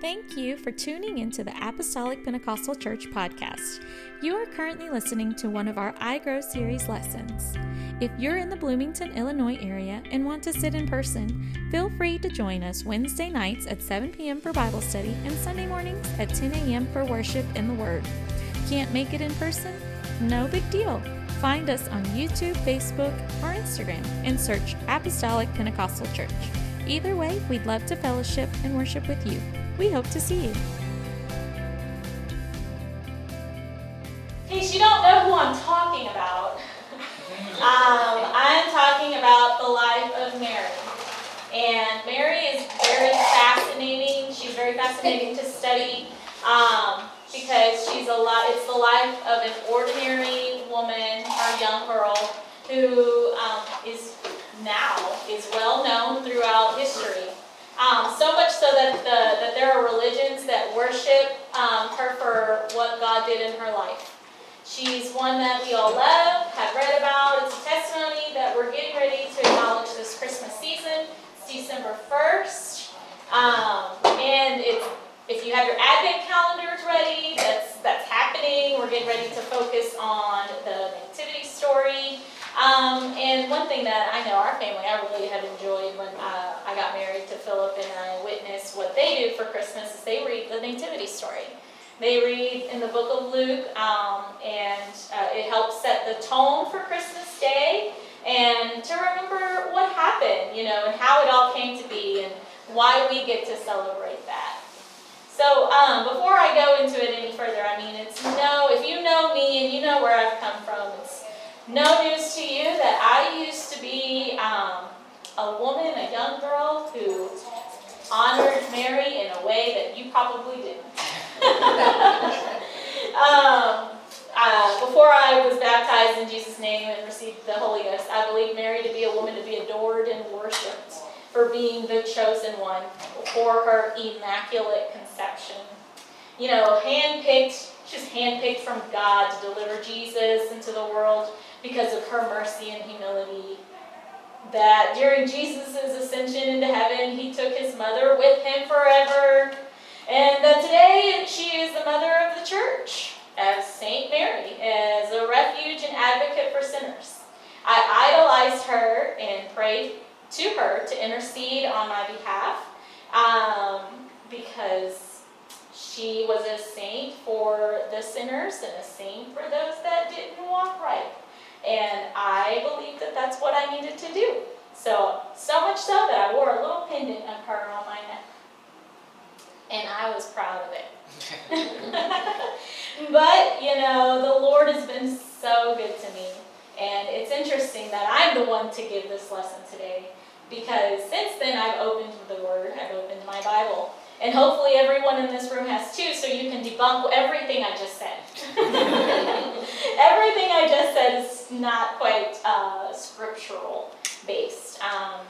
Thank you for tuning into the Apostolic Pentecostal Church podcast. You are currently listening to one of our I Grow series lessons. If you're in the Bloomington, Illinois area and want to sit in person, feel free to join us Wednesday nights at 7 p.m. for Bible study and Sunday mornings at 10 a.m. for worship in the Word. Can't make it in person? No big deal. Find us on YouTube, Facebook, or Instagram and search Apostolic Pentecostal Church. Either way, we'd love to fellowship and worship with you. We hope to see you. In case you don't know who I'm talking about, um, I'm talking about the life of Mary. And Mary is very fascinating. She's very fascinating to study um, because she's a lot. It's the life of an ordinary woman or young girl who um, is now is well known throughout history. Um, so much so that, the, that there are religions that worship um, her for what God did in her life. She's one that we all love, have read about. It's a testimony that we're getting ready to acknowledge this Christmas season. It's December 1st. Um, and it's, if you have your Advent calendars ready, that's, that's happening. We're getting ready to focus on the Nativity story. Um, and one thing that I know our family, I really have enjoyed when uh, I got married to Philip and I witnessed what they do for Christmas is they read the Nativity story. They read in the book of Luke, um, and uh, it helps set the tone for Christmas Day and to remember what happened, you know, and how it all came to be and why we get to celebrate that. So um, before I go into it any further, I mean, it's no, if you know me and you know where I've come from, it's no news to you that I used to be um, a woman, a young girl who honored Mary in a way that you probably didn't. um, uh, before I was baptized in Jesus' name and received the Holy Ghost, I believed Mary to be a woman to be adored and worshipped for being the chosen one for her immaculate conception. You know, handpicked, she's handpicked from God to deliver Jesus into the world because of her mercy and humility. That during Jesus' ascension into heaven, he took his mother with him forever. And that today she is the mother of the church as Saint Mary, as a refuge and advocate for sinners. I idolized her and prayed to her to intercede on my behalf um, because she was a saint for the sinners and a saint for those that didn't walk right. And I believed that that's what I needed to do. So, so much so that I wore a little pendant of her on my neck. And I was proud of it. but, you know, the Lord has been so good to me. And it's interesting that I'm the one to give this lesson today because since then I've opened the Word, I've opened my Bible. And hopefully everyone in this room has too, so you can debunk everything I just said. everything I just said is not quite uh, scriptural based. Um,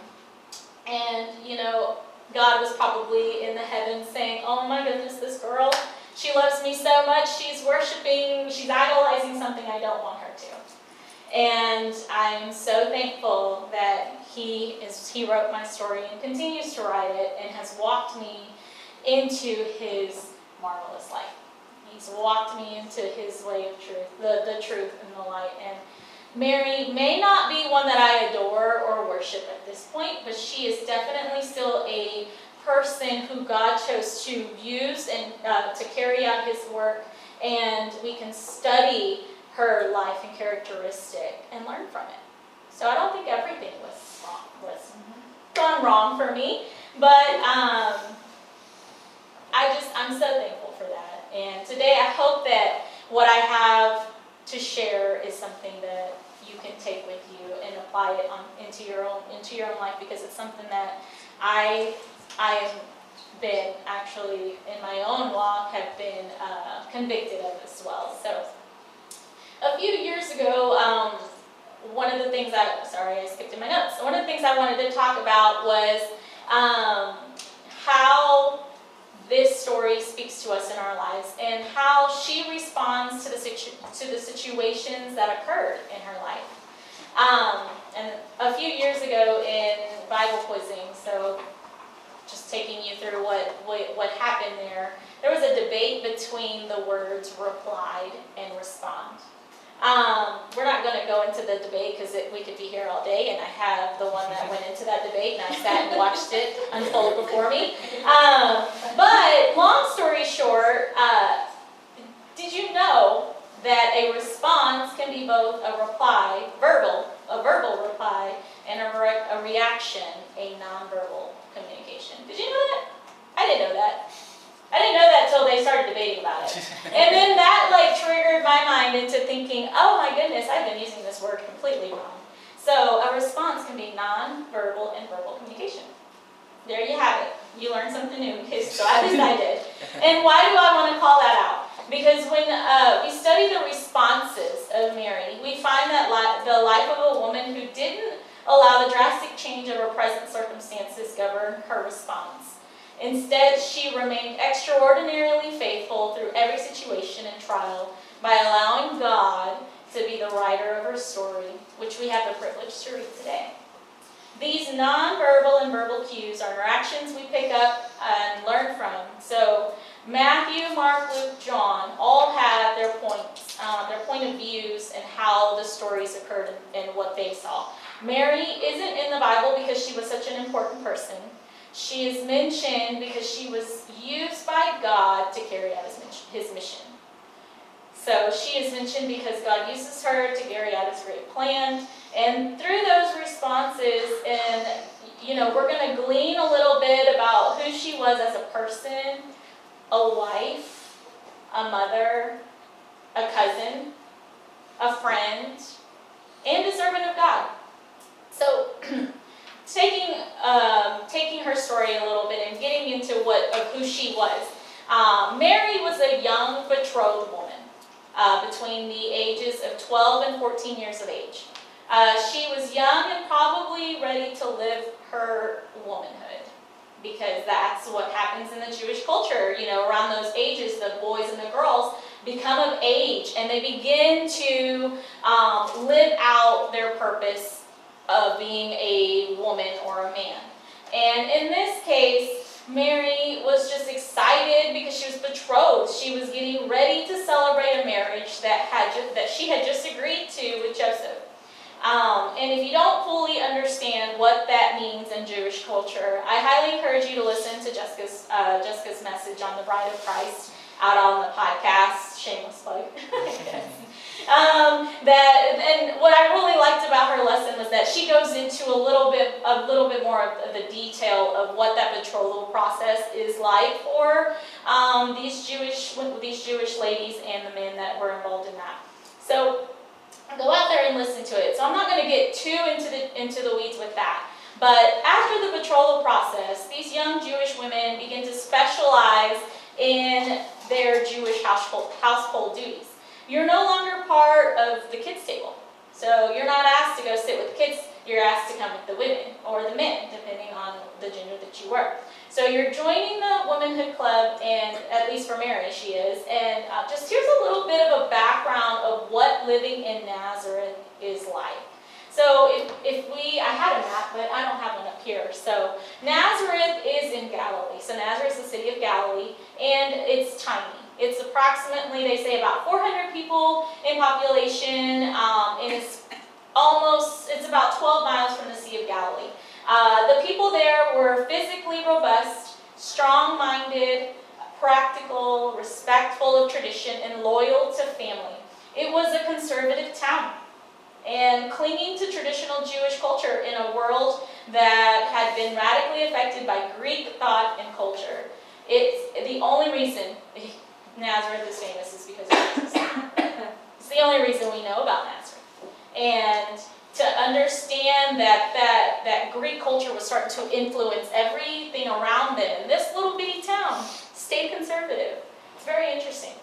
and, you know, God was probably in the heavens saying, Oh my goodness, this girl, she loves me so much, she's worshiping, she's idolizing something I don't want her to. And I'm so thankful that he is he wrote my story and continues to write it and has walked me into his marvelous life. He's walked me into his way of truth, the, the truth and the light. And Mary may not be one that I adore or worship at this point, but she is definitely still a person who God chose to use and uh, to carry out his work. And we can study her life and characteristic and learn from it. So I don't think everything was wrong, was gone wrong for me, but um, I just I'm so thankful for that. And today I hope that what I have to share is something that you can take with you and apply it on, into your own into your own life because it's something that I I have been actually in my own walk have been uh, convicted of as well. So a few years ago, um, one of the things I sorry I skipped in my notes. One of the things I wanted to talk about was um, how this story speaks to us in our lives and how she responds to the situ- to the situations that occurred in her life. Um, and a few years ago in Bible quizzing, so just taking you through what, what, what happened there, there was a debate between the words replied and respond. Um, we're not going to go into the debate because we could be here all day, and I have the one that went into that debate, and I sat and watched it unfold before me. Um, but long story short, uh, did you know that a response can be both a reply, verbal, a verbal reply, and a, re- a reaction, a nonverbal communication? Did you know that? I didn't know that. I didn't know that until they started debating about it. and then that like triggered my mind into thinking, oh my goodness, I've been using this word completely wrong. So a response can be non-verbal and verbal communication. There you have it. You learned something new, so at least I did. And why do I want to call that out? Because when uh, we study the responses of Mary, we find that li- the life of a woman who didn't allow the drastic change of her present circumstances govern her response. Instead, she remained extraordinarily faithful through every situation and trial by allowing God to be the writer of her story, which we have the privilege to read today. These nonverbal and verbal cues are interactions we pick up and learn from. So, Matthew, Mark, Luke, John all have their points, um, their point of views, and how the stories occurred and what they saw. Mary isn't in the Bible because she was such an important person. She is mentioned because she was used by God to carry out his mission. So she is mentioned because God uses her to carry out his great plan. And through those responses, and you know, we're going to glean a little bit about who she was as a person, a wife, a mother, a cousin, a friend, and a servant of God. So taking um, taking her story a little bit and getting into what of who she was. Um, Mary was a young betrothed woman uh, between the ages of 12 and 14 years of age. Uh, she was young and probably ready to live her womanhood because that's what happens in the Jewish culture. You know, around those ages, the boys and the girls become of age and they begin to um, live out their purpose of being a woman or a man. And in this case, Mary was just excited because she was betrothed. She was getting ready to celebrate a marriage that had that she had just agreed to with Joseph. Um, and if you don't fully understand what that means in Jewish culture, I highly encourage you to listen to Jessica's uh, Jessica's message on the Bride of Christ out on the podcast. Shameless plug. Um, that and what I really liked about her lesson was that she goes into a little bit a little bit more of the detail of what that betrothal process is like for um, these Jewish these Jewish ladies and the men that were involved in that. So go out there and listen to it. So I'm not going to get too into the into the weeds with that. But after the betrothal process, these young Jewish women begin to specialize in their Jewish household, household duties you're no longer part of the kids' table. So you're not asked to go sit with the kids, you're asked to come with the women or the men, depending on the gender that you were. So you're joining the Womanhood Club, and at least for Mary, she is. And uh, just here's a little bit of a background of what living in Nazareth is like. So if, if we, I had a map, but I don't have one up here. So Nazareth is in Galilee. So Nazareth is the city of Galilee, and it's tiny. It's approximately, they say, about 400 people in population, um, and it's almost, it's about 12 miles from the Sea of Galilee. Uh, the people there were physically robust, strong-minded, practical, respectful of tradition, and loyal to family. It was a conservative town. And clinging to traditional Jewish culture in a world that had been radically affected by Greek thought and culture. It's the only reason Nazareth is famous is because of Jesus. it's the only reason we know about Nazareth. And to understand that, that that Greek culture was starting to influence everything around them, this little bitty town stayed conservative. It's very interesting.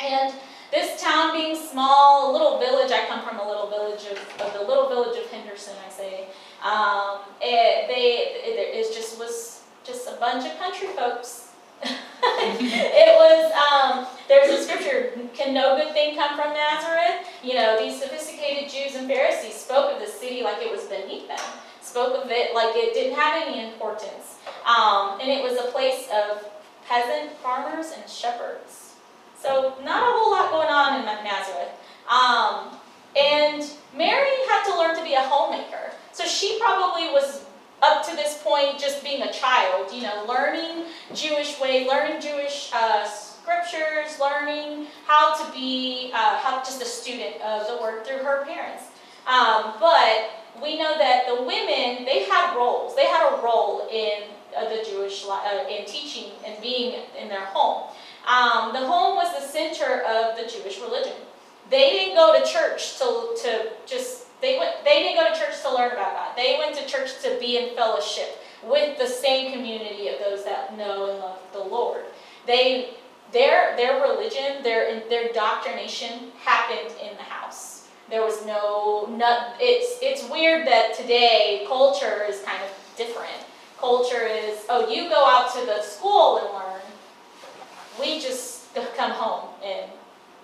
And this town being small, a little village, I come from a little village of, of the little village of Henderson, I say. Um, it, they, it, it just was just a bunch of country folks it was, um, there's a scripture, can no good thing come from Nazareth? You know, these sophisticated Jews and Pharisees spoke of the city like it was beneath them, spoke of it like it didn't have any importance. Um, and it was a place of peasant farmers and shepherds. So not a whole lot going on in Nazareth. Um, and Mary had to learn to be a homemaker. So she probably was up to this point just being a child, you know, learning Jewish way, learning Jewish uh, scriptures, learning how to be uh, how just a student of the word through her parents. Um, but we know that the women they had roles. They had a role in uh, the Jewish uh, in teaching and being in their home. Um, the home was the center of the Jewish religion. They didn't go to church to to just they went they didn't go to church to learn about God. They went to church to be in fellowship with the same community of those that know and love the Lord. They their their religion, their their doctrination happened in the house. There was no not it's it's weird that today culture is kind of different. Culture is oh you go out to the school and learn. We just come home and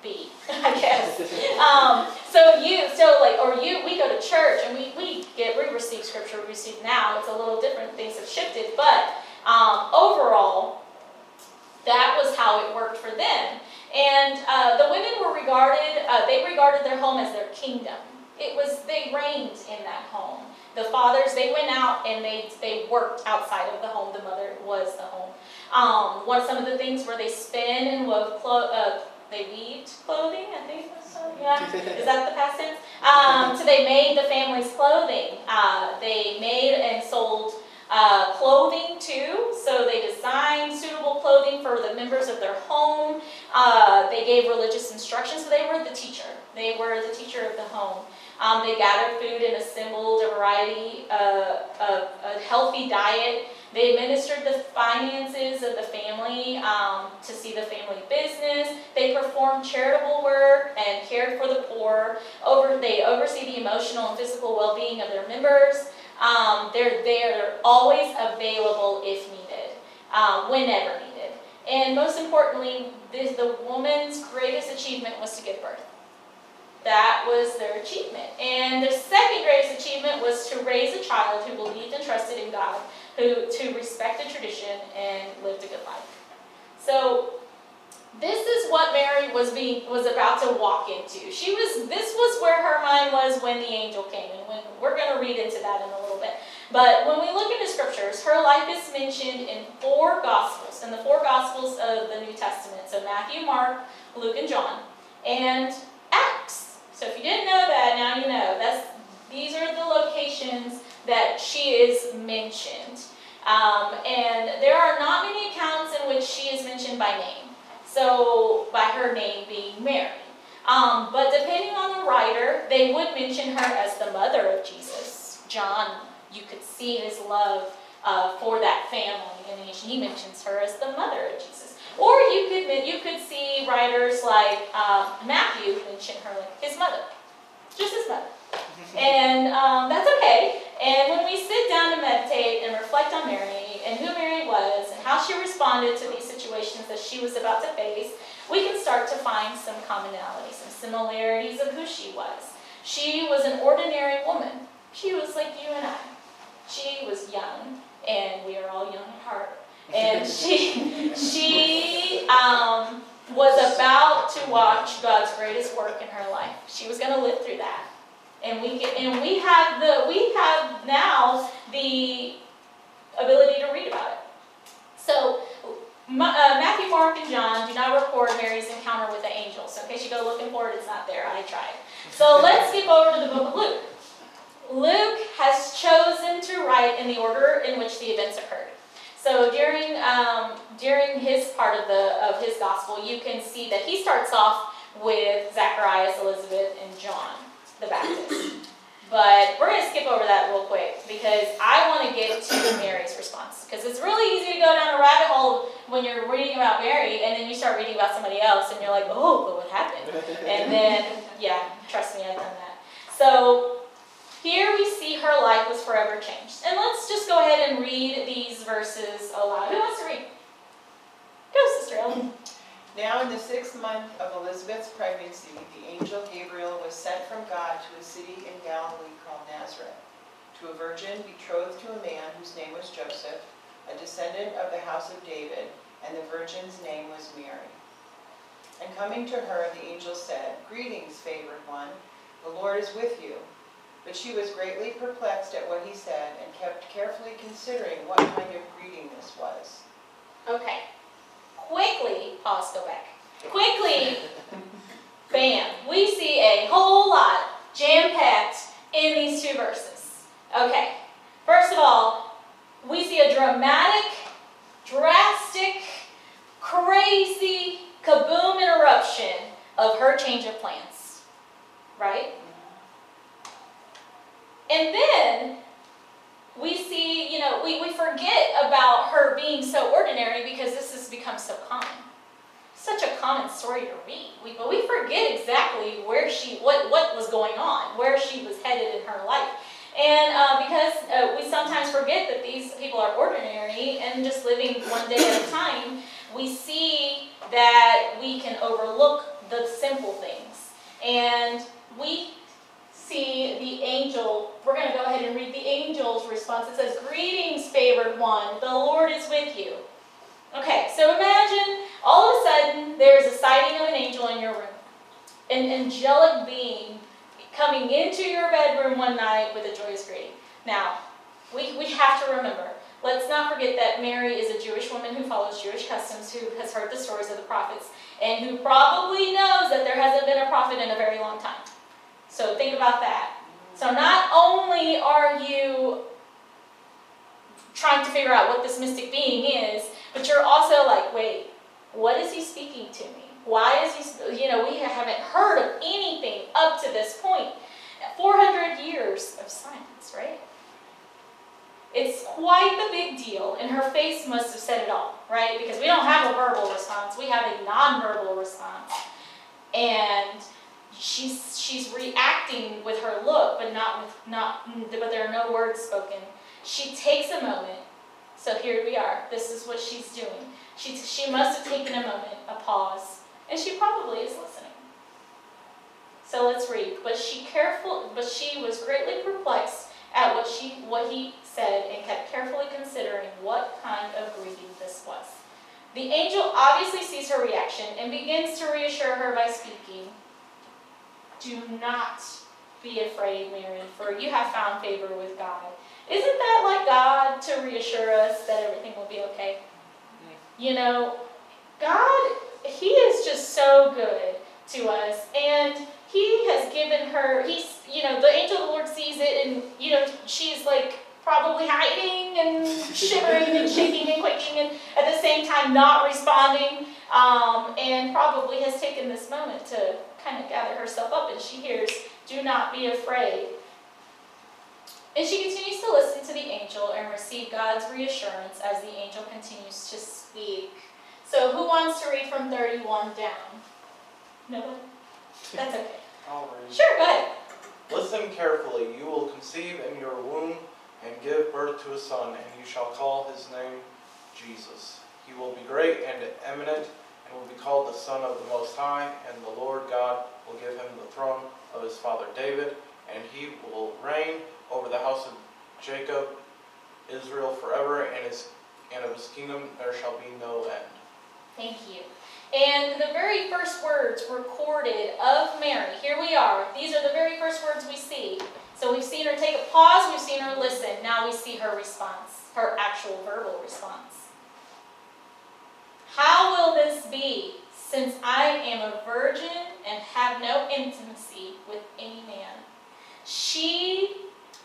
be, I guess. um, so you, so like, or you, we go to church and we, we get, we receive scripture, we receive now. It's a little different. Things have shifted, but um, overall, that was how it worked for them. And uh, the women were regarded, uh, they regarded their home as their kingdom. It was, they reigned in that home. The fathers, they went out and they, they worked outside of the home. The mother was the home. Um, one some of the things where they spin and wove clo- uh, they weaved clothing, I think so. Yeah, is that the past tense? Um, so they made the family's clothing. Uh, they made and sold uh, clothing too. So they designed suitable clothing for the members of their home. Uh, they gave religious instruction, so they were the teacher. They were the teacher of the home. Um, they gathered food and assembled a variety uh, of a healthy diet. They administered the finances of the family um, to see the family business. They performed charitable work and cared for the poor. Over, they oversee the emotional and physical well-being of their members. Um, they're they're always available if needed, uh, whenever needed. And most importantly, this, the woman's greatest achievement was to give birth. That was their achievement. And their second greatest achievement was to raise a child who believed and trusted in God who to respect the tradition and lived a good life. So this is what Mary was being was about to walk into. She was this was where her mind was when the angel came, and when we're going to read into that in a little bit. But when we look into scriptures, her life is mentioned in four gospels, in the four gospels of the New Testament. So Matthew, Mark, Luke, and John, and Acts. So if you didn't know that, now you know. That's these are the locations that she is mentioned. Um, and there are not many accounts in which she is mentioned by name. So, by her name being Mary. Um, but depending on the writer, they would mention her as the mother of Jesus. John, you could see his love uh, for that family, and he mentions her as the mother of Jesus. Or you could you could see writers like uh, Matthew mention her like his mother, just his mother and um, that's okay. And when we sit down and meditate and reflect on Mary and who Mary was and how she responded to these situations that she was about to face, we can start to find some commonalities, some similarities of who she was. She was an ordinary woman. She was like you and I. She was young, and we are all young at heart. And she, she um, was about to watch God's greatest work in her life. She was going to live through that and we get, and we have the we have now the ability to read about it. So uh, Matthew, Mark, and John do not record Mary's encounter with the angel. So in case you go looking for it, it's not there. I tried. So let's skip over to the book of Luke. Luke has chosen to write in the order in which the events occurred. So during um, during his part of the of his gospel, you can see that he starts off with Zacharias, Elizabeth, and John the Baptist. But we're going to skip over that real quick because I want to get to Mary's response. Because it's really easy to go down a rabbit hole when you're reading about Mary and then you start reading about somebody else and you're like, oh, but what happened? And then, yeah, trust me, I've done that. So here we see her life was forever changed. And let's just go ahead and read these verses aloud. Who wants to read? Go, Sister Ellen. Now, in the sixth month of Elizabeth's pregnancy, the angel Gabriel was sent from God to a city in Galilee called Nazareth, to a virgin betrothed to a man whose name was Joseph, a descendant of the house of David, and the virgin's name was Mary. And coming to her, the angel said, Greetings, favored one, the Lord is with you. But she was greatly perplexed at what he said and kept carefully considering what kind of greeting this was. Okay. Quickly, pause, go back. Quickly, bam, we see a whole lot jam packed in these two verses. Okay. First of all, we see a dramatic, drastic, crazy, kaboom interruption of her change of plans. Right? And then we see, you know, we, we forget about her being so ordinary because this has become so common. Such a common story to read. We, but we forget exactly where she, what, what was going on, where she was headed in her life. And uh, because uh, we sometimes forget that these people are ordinary and just living one day at a time, we see that we can overlook the simple things. And we see the angel, we're going to go ahead and read the angel's response. It says, Greetings, favored one, the Lord is with you. Okay, so imagine all of a sudden there's a sighting of an angel in your room. An angelic being coming into your bedroom one night with a joyous greeting. Now, we, we have to remember, let's not forget that Mary is a Jewish woman who follows Jewish customs, who has heard the stories of the prophets, and who probably knows that there hasn't been a prophet in a very long time. So think about that. So not only are you trying to figure out what this mystic being is, but you're also like, wait, what is he speaking to me? Why is he, you know, we haven't heard of anything up to this point. 400 years of silence, right? It's quite the big deal, and her face must have said it all, right? Because we don't have a verbal response, we have a nonverbal response. And she's she's reacting with her look, but not with not but there are no words spoken. She takes a moment. So here we are. This is what she's doing. She she must have taken a moment, a pause, and she probably is listening. So let's read. But she careful but she was greatly perplexed at what she what he said and kept carefully considering what kind of greeting this was. The angel obviously sees her reaction and begins to reassure her by speaking do not be afraid, Mary, for you have found favor with God. Isn't that like God to reassure us that everything will be okay? You know, God, He is just so good to us, and He has given her, He's, you know, the angel of the Lord sees it, and, you know, she's like probably hiding and shivering and shaking and quaking, and at the same time not responding, um, and probably has taken this moment to kind of gather herself up and she hears, Do not be afraid. And she continues to listen to the angel and receive God's reassurance as the angel continues to speak. So, who wants to read from 31 down? Nobody? That's okay. I'll read. Sure, go ahead. Listen carefully. You will conceive in your womb and give birth to a son, and you shall call his name Jesus. He will be great and eminent and will be called the Son of the Most High, and the Lord God will give him the throne of his father David, and he will reign over the house of Jacob, Israel forever, and his and of his kingdom there shall be no end. Thank you. And the very first words recorded of Mary, here we are. These are the very first words we see. So we've seen her take a pause, we've seen her listen. Now we see her response, her actual verbal response. How will this be, since I am a virgin and have no intimacy with any man? She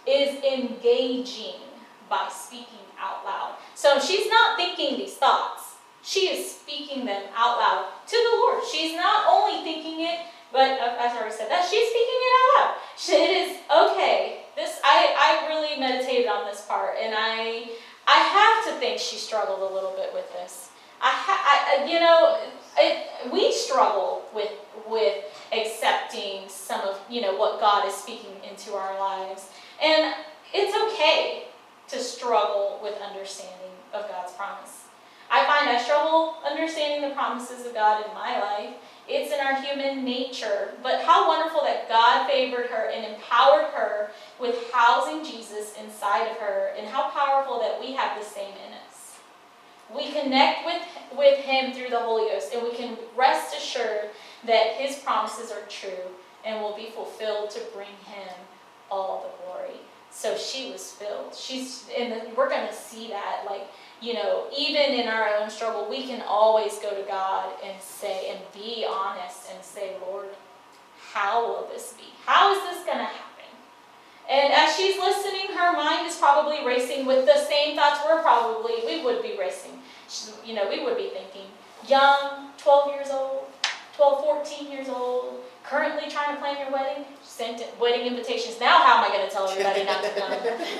is engaging by speaking out loud. So she's not thinking these thoughts. She is speaking them out loud to the Lord. She's not only thinking it, but uh, as I already said that, she's speaking it out loud. It is okay. This I, I really meditated on this part, and I I have to think she struggled a little bit with this. I, I you know, it, we struggle with with accepting some of you know what God is speaking into our lives, and it's okay to struggle with understanding of God's promise. I find I struggle understanding the promises of God in my life, It's in our human nature. But how wonderful that God favored her and empowered her with housing Jesus inside of her, and how powerful that we have the same in. We connect with, with Him through the Holy Ghost, and we can rest assured that His promises are true and will be fulfilled to bring Him all the glory. So she was filled. She's, and we're going to see that, like you know, even in our own struggle, we can always go to God and say, and be honest and say, Lord, how will this be? How is this going to happen? And as she's listening, her mind is probably racing with the same thoughts we're probably, we would be racing. You know, we would be thinking, young, 12 years old, 12, 14 years old, currently trying to plan your wedding, sent wedding invitations. Now, how am I going to tell everybody not to come?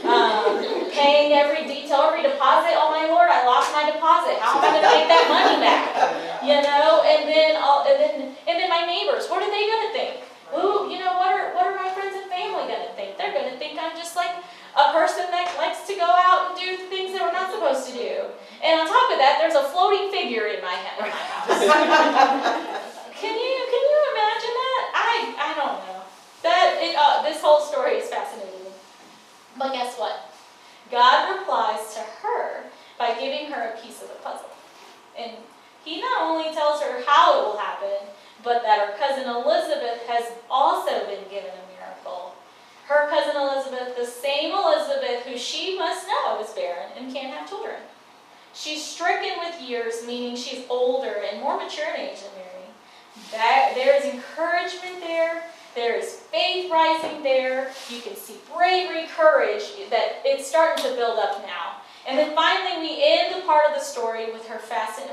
Um, paying every detail, every deposit. Oh my lord, I lost my deposit. How am I going to make that money back? You know, and then all, and then and then my neighbors. What are they going to think? Ooh, you know what I'm just like a person that likes to go out and do things that we're not supposed to do. And on top of that, there's a floating figure in my, in my house. can you can you imagine that? I I don't know. That it, uh, this whole story is fascinating. But guess what? God replies to her by giving her a piece of the puzzle. And he not only tells her how it will happen, but that her cousin Elizabeth has also been given a miracle. Her cousin Elizabeth, the same Elizabeth who she must know is barren and can't have children. She's stricken with years, meaning she's older and more mature in age than Mary. There is encouragement there there is faith rising there. You can see bravery, courage, that it's starting to build up now. And then finally, we end the part of the story with her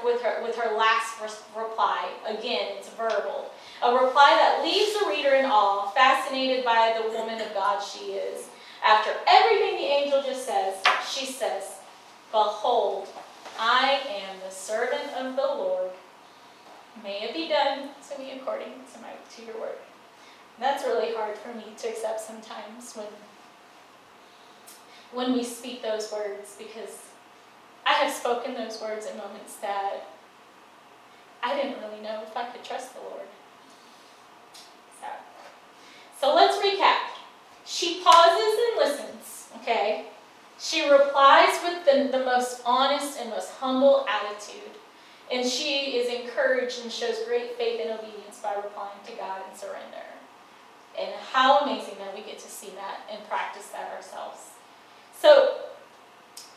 with her with her last reply. Again, it's verbal, a reply that leaves the reader in awe, fascinated by the woman of God she is. After everything the angel just says, she says, "Behold, I am the servant of the Lord. May it be done to me according to my to your word." That's really hard for me to accept sometimes when when we speak those words because I have spoken those words in moments that I didn't really know if I could trust the Lord. So, so let's recap. She pauses and listens, okay? She replies with the, the most honest and most humble attitude. And she is encouraged and shows great faith and obedience by replying to God and surrender. And how amazing that we get to see that and practice that ourselves. So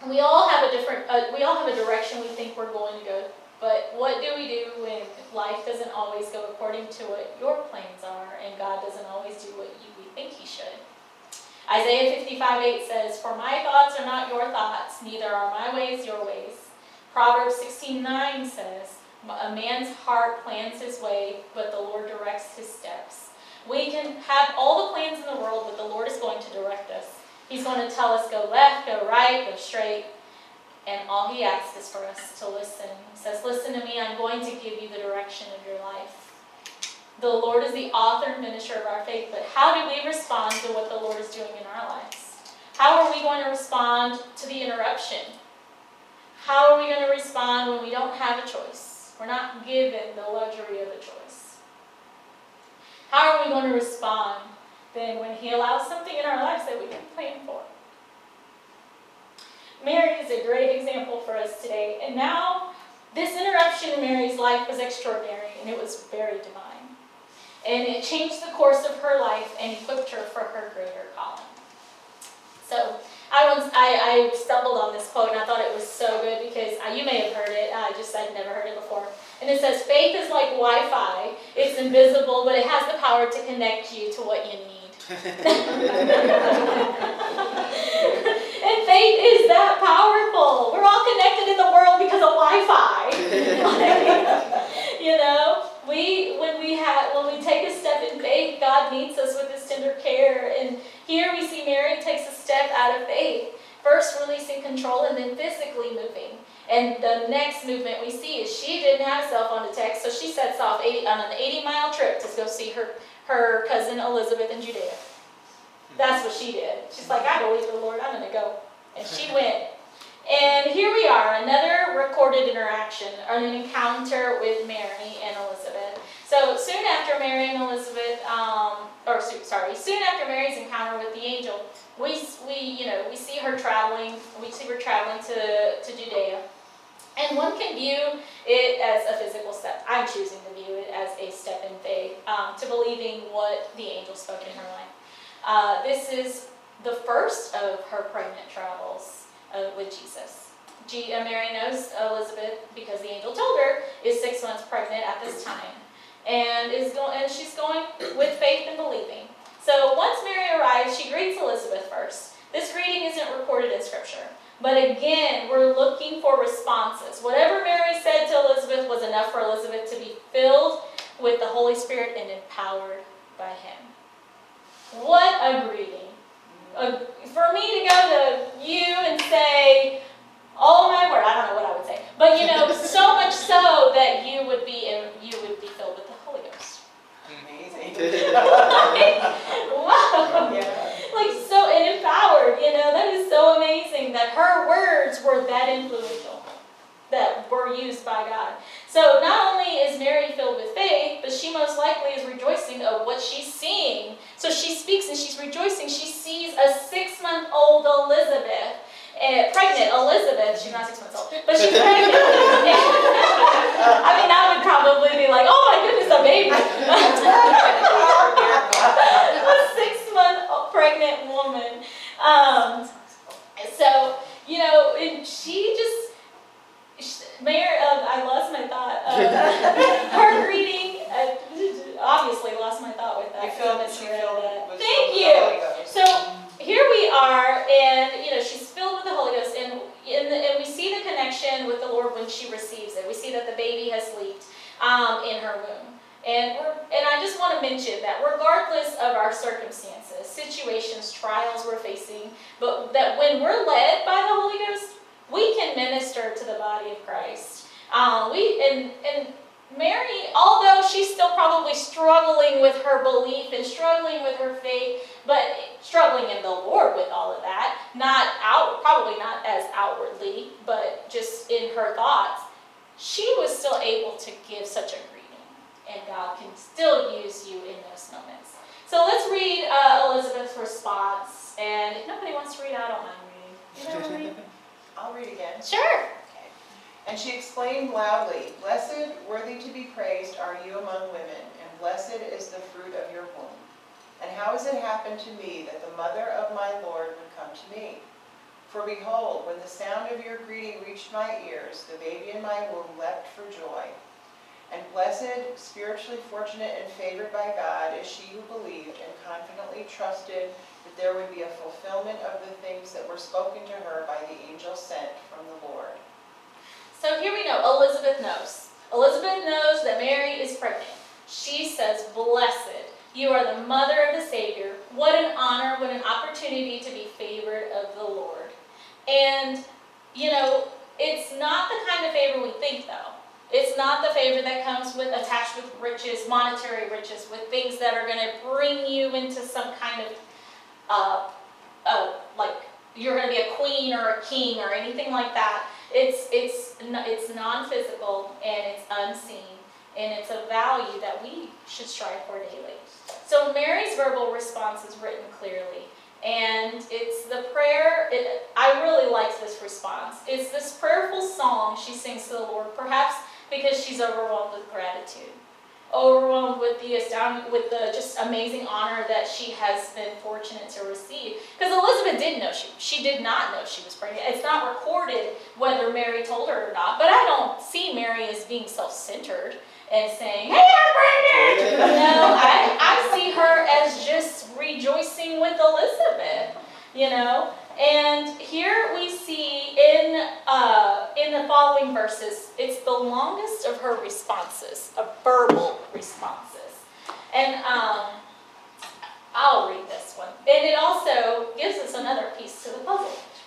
we all have a different, uh, we all have a direction we think we're going to go. But what do we do when life doesn't always go according to what your plans are and God doesn't always do what you think He should? Isaiah 55 8 says, For my thoughts are not your thoughts, neither are my ways your ways. Proverbs 16 9 says, A man's heart plans his way, but the Lord directs his steps. We can have all the plans in the world, but the Lord is going to direct us. He's going to tell us go left, go right, go straight. And all He asks is for us to listen. He says, Listen to me, I'm going to give you the direction of your life. The Lord is the author and finisher of our faith, but how do we respond to what the Lord is doing in our lives? How are we going to respond to the interruption? How are we going to respond when we don't have a choice? We're not given the luxury of a choice. How are we going to respond then when He allows something in our lives that we didn't plan for? Mary is a great example for us today. And now, this interruption in Mary's life was extraordinary and it was very divine. And it changed the course of her life and equipped her for her greater calling. So, I once I, I stumbled on this quote and I thought it was so good because uh, you may have heard it. I just I'd never heard it before. And it says, faith is like Wi Fi. It's invisible, but it has the power to connect you to what you need. and faith is that powerful. We're all connected in the world because of Wi Fi. you know? We when we have when we take a step in faith, God meets us with his tender care. And here we see Mary takes a step out of faith. First releasing control and then physically moving. And the next movement we see is she didn't have a cell phone to text, so she sets off 80, on an 80 mile trip to go see her, her cousin Elizabeth in Judea. That's what she did. She's like, I believe the Lord, I'm going to go. And she went. And here we are, another recorded interaction, an encounter with Mary and Elizabeth. So soon after Mary and Elizabeth, um, or sorry, soon after Mary's encounter with the angel, we, we, you know, we see her traveling, we see her traveling to, to Judea. And one can view it as a physical step. I'm choosing to view it as a step in faith, um, to believing what the angel spoke in her life. Uh, this is the first of her pregnant travels uh, with Jesus. G- uh, Mary knows Elizabeth because the angel told her is six months pregnant at this time, and is going and she's going with faith and believing. So once Mary arrives, she greets Elizabeth first. This greeting isn't recorded in Scripture. But again, we're looking for responses. Whatever Mary said to Elizabeth was enough for Elizabeth to be filled with the Holy Spirit and empowered by Him. What a greeting. Uh, for me to go to you and say, Oh my word, I don't know what I would say. But you know, so much so that you would be in, you would be filled with the Holy Ghost. Amazing. wow. Yeah. Like so and empowered, you know, that is so amazing that her words were that influential. That were used by God. So not only is Mary filled with faith, but she most likely is rejoicing of what she's seeing. So she speaks and she's rejoicing. She sees a six month old Elizabeth uh, pregnant Elizabeth, she's not six months old, but she's pregnant. I mean, that would probably be like, oh my goodness, a baby. a six month pregnant woman. Um, so, you know, and she just, Mayor, uh, I lost my thought. Uh, her greeting, uh, obviously lost my thought with that. You feel that she filled that. Thank you. So here we are, and you know she's filled with the Holy Ghost, and the, and we see the connection with the Lord when she receives it. We see that the baby has leaped um, in her womb. And, we're, and I just want to mention that regardless of our circumstances, situations, trials we're facing, but that when we're led by the Holy Ghost, we can minister to the body of Christ. Um, we and and Mary, although she's still probably struggling with her belief and struggling with her faith, but struggling in the Lord with all of that, not out, probably not as outwardly, but just in her thoughts, she was still able to give such a and God can still use you in those moments. So let's read uh, Elizabeth's response, and if nobody wants to read, I don't mind reading. You know read? I'll read again. Sure. Okay. And she exclaimed loudly, Blessed, worthy to be praised are you among women, and blessed is the fruit of your womb. And how has it happened to me that the mother of my Lord would come to me? For behold, when the sound of your greeting reached my ears, the baby in my womb leapt for joy. And blessed, spiritually fortunate, and favored by God is she who believed and confidently trusted that there would be a fulfillment of the things that were spoken to her by the angel sent from the Lord. So here we know Elizabeth knows. Elizabeth knows that Mary is pregnant. She says, Blessed, you are the mother of the Savior. What an honor, what an opportunity to be favored of the Lord. And, you know, it's not the kind of favor we think, though. It's not the favor that comes with attached with riches, monetary riches, with things that are going to bring you into some kind of, uh, uh, like, you're going to be a queen or a king or anything like that. It's, it's, it's non-physical and it's unseen and it's a value that we should strive for daily. So Mary's verbal response is written clearly. And it's the prayer, it, I really like this response. It's this prayerful song she sings to the Lord, perhaps because she's overwhelmed with gratitude overwhelmed with the astound with the just amazing honor that she has been fortunate to receive. Because Elizabeth didn't know she she did not know she was pregnant. It's not recorded whether Mary told her or not. But I don't see Mary as being self-centered and saying, "Hey, I'm pregnant." no, I I see her as just rejoicing with Elizabeth. You know, and here we see in, uh, in the following verses, it's the longest of her responses, of verbal responses. And um, I'll read this one. And it also gives us another piece to the puzzle.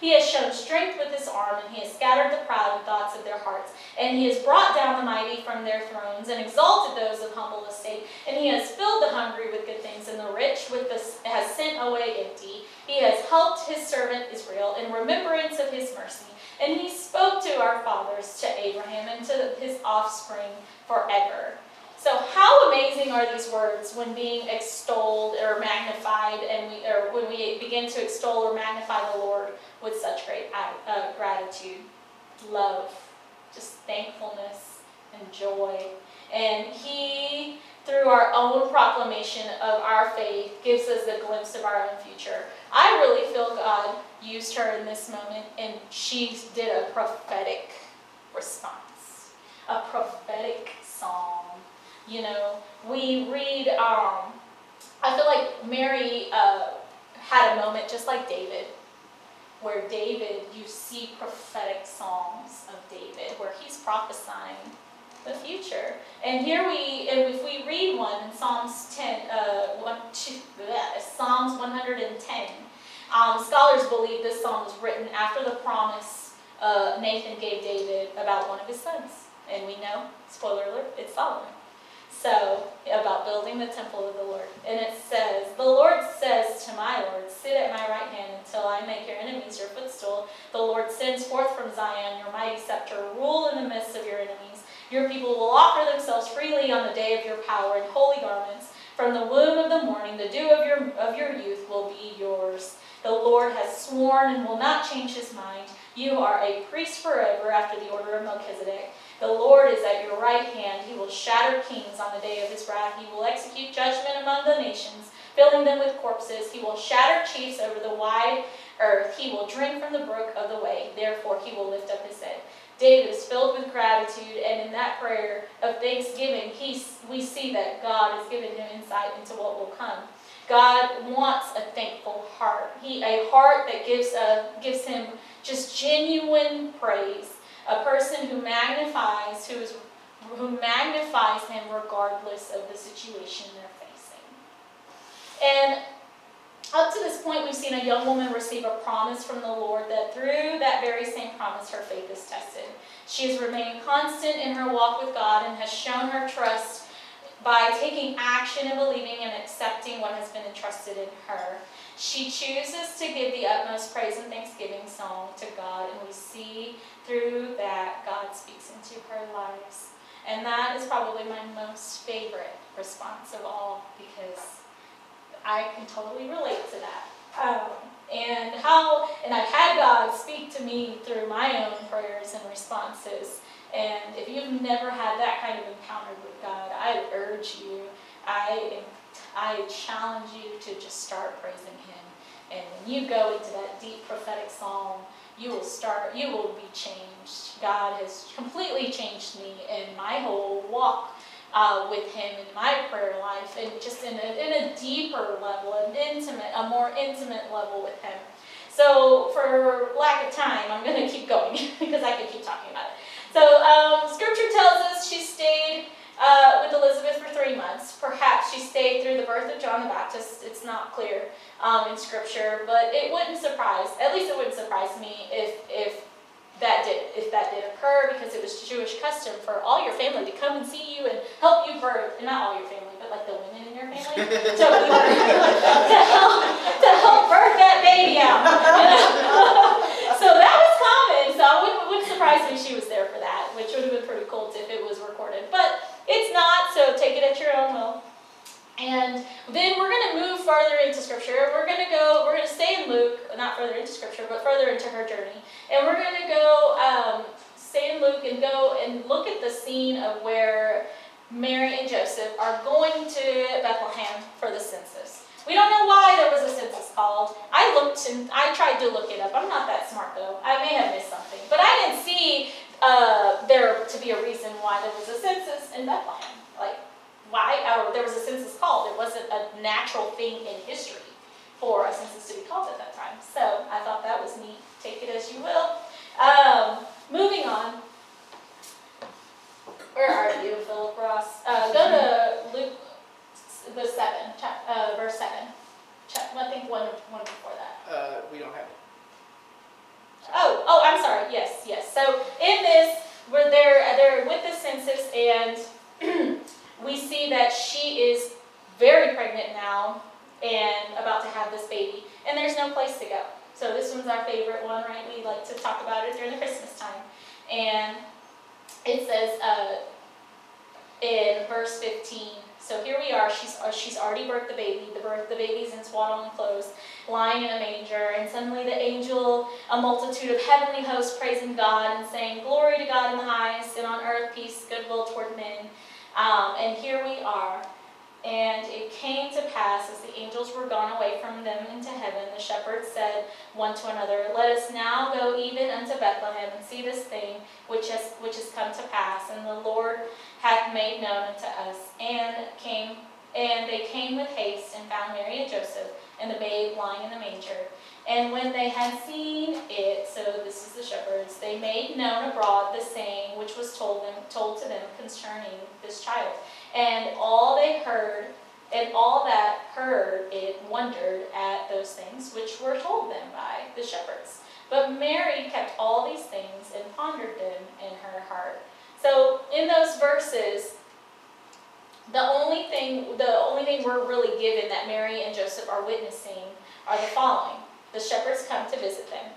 He has shown strength with his arm, and he has scattered the proud thoughts of their hearts. And he has brought down the mighty from their thrones, and exalted those of humble estate. And he has filled the hungry with good things, and the rich with the, has sent away empty. He has helped his servant Israel in remembrance of his mercy. And he spoke to our fathers, to Abraham, and to his offspring forever. So how amazing are these words when being extolled or magnified, and we, or when we begin to extol or magnify the Lord with such great uh, gratitude, love, just thankfulness and joy. And He, through our own proclamation of our faith, gives us a glimpse of our own future. I really feel God used her in this moment, and she did a prophetic response, a prophetic song you know, we read, um, I feel like Mary uh, had a moment just like David, where David, you see prophetic psalms of David, where he's prophesying the future. And here we, if we read one in Psalms 10, uh, one, two, bleh, Psalms 110, um, scholars believe this psalm was written after the promise uh, Nathan gave David about one of his sons. And we know, spoiler alert, it's Solomon. So, about building the temple of the Lord. And it says, The Lord says to my Lord, Sit at my right hand until I make your enemies your footstool. The Lord sends forth from Zion your mighty scepter, rule in the midst of your enemies. Your people will offer themselves freely on the day of your power in holy garments. From the womb of the morning, the dew of your, of your youth will be yours. The Lord has sworn and will not change his mind. You are a priest forever after the order of Melchizedek. The Lord is at your right hand. He will shatter kings on the day of his wrath. He will execute judgment among the nations, filling them with corpses. He will shatter chiefs over the wide earth. He will drink from the brook of the way. Therefore, he will lift up his head. David is filled with gratitude, and in that prayer of thanksgiving, he, we see that God has given him insight into what will come. God wants a thankful heart. He a heart that gives a gives him just genuine praise. A person who magnifies, who is who magnifies him regardless of the situation they're facing. And up to this point, we've seen a young woman receive a promise from the Lord that through that very same promise, her faith is tested. She has remained constant in her walk with God and has shown her trust by taking action and believing and accepting what has been entrusted in her. She chooses to give the utmost praise and thanksgiving song to God, and we see through that God speaks into her lives. And that is probably my most favorite response of all because I can totally relate to that. Um, and how, and I've had God speak to me through my own prayers and responses and if you've never had that kind of encounter with God, I urge you, I, I challenge you to just start praising Him. And when you go into that deep prophetic psalm, you will start, you will be changed. God has completely changed me in my whole walk uh, with Him in my prayer life, and just in a, in a deeper level, an intimate, a more intimate level with Him. So, for lack of time, I'm going to keep going because I could keep talking about it. So um, scripture tells us she stayed uh, with Elizabeth for three months. Perhaps she stayed through the birth of John the Baptist. It's not clear um, in scripture, but it wouldn't surprise, at least it wouldn't surprise me if, if that did if that did occur because it was Jewish custom for all your family to come and see you and help you birth, and not all your family, but like the women in your family to, to help to help birth that baby out. So that was common. So I wouldn't surprised me she was there for that, which would have been pretty cool if it was recorded. But it's not, so take it at your own will. And then we're going to move farther into Scripture. We're going to go, we're going to stay in Luke, not further into Scripture, but further into her journey. And we're going to go, um, stay in Luke and go and look at the scene of where Mary and Joseph are going to Bethlehem for the census. We don't know why there was a census called. I looked and I tried to look it up. I'm not that smart though. I may have missed something, but I didn't see uh, there to be a reason why there was a census in Bethlehem. Like why or there was a census called. It wasn't a natural thing in history for a census to be called at that time. So I thought that was neat. Take it as you will. Um, moving on. Where are you, Philip Ross? Uh, go to Luke the seven, uh, verse seven. Check, I think one, one before that. Uh, we don't have it. Oh, oh, I'm sorry. Yes, yes. So in this, where they're uh, they're with the census, and we see that she is very pregnant now and about to have this baby, and there's no place to go. So this one's our favorite one, right? We like to talk about it during the Christmas time, and it says uh, in verse 15 so here we are. She's uh, she's already birthed the baby. The birth the baby's in swaddling clothes, lying in a manger. And suddenly the angel, a multitude of heavenly hosts, praising God and saying, "Glory to God in the highest, and on earth peace, goodwill toward men." Um, and here we are. And it came to pass, as the angels were gone away from them into heaven, the shepherds said one to another, Let us now go even unto Bethlehem, and see this thing which has, which has come to pass, and the Lord hath made known unto us. And came, and they came with haste, and found Mary and Joseph, and the babe lying in the manger. And when they had seen it, so this is the shepherds, they made known abroad the saying which was told them, told to them concerning this child. And all they heard, and all that heard it wondered at those things which were told them by the shepherds. But Mary kept all these things and pondered them in her heart. So in those verses, the only thing the only thing we're really given that Mary and Joseph are witnessing are the following. The shepherds come to visit them.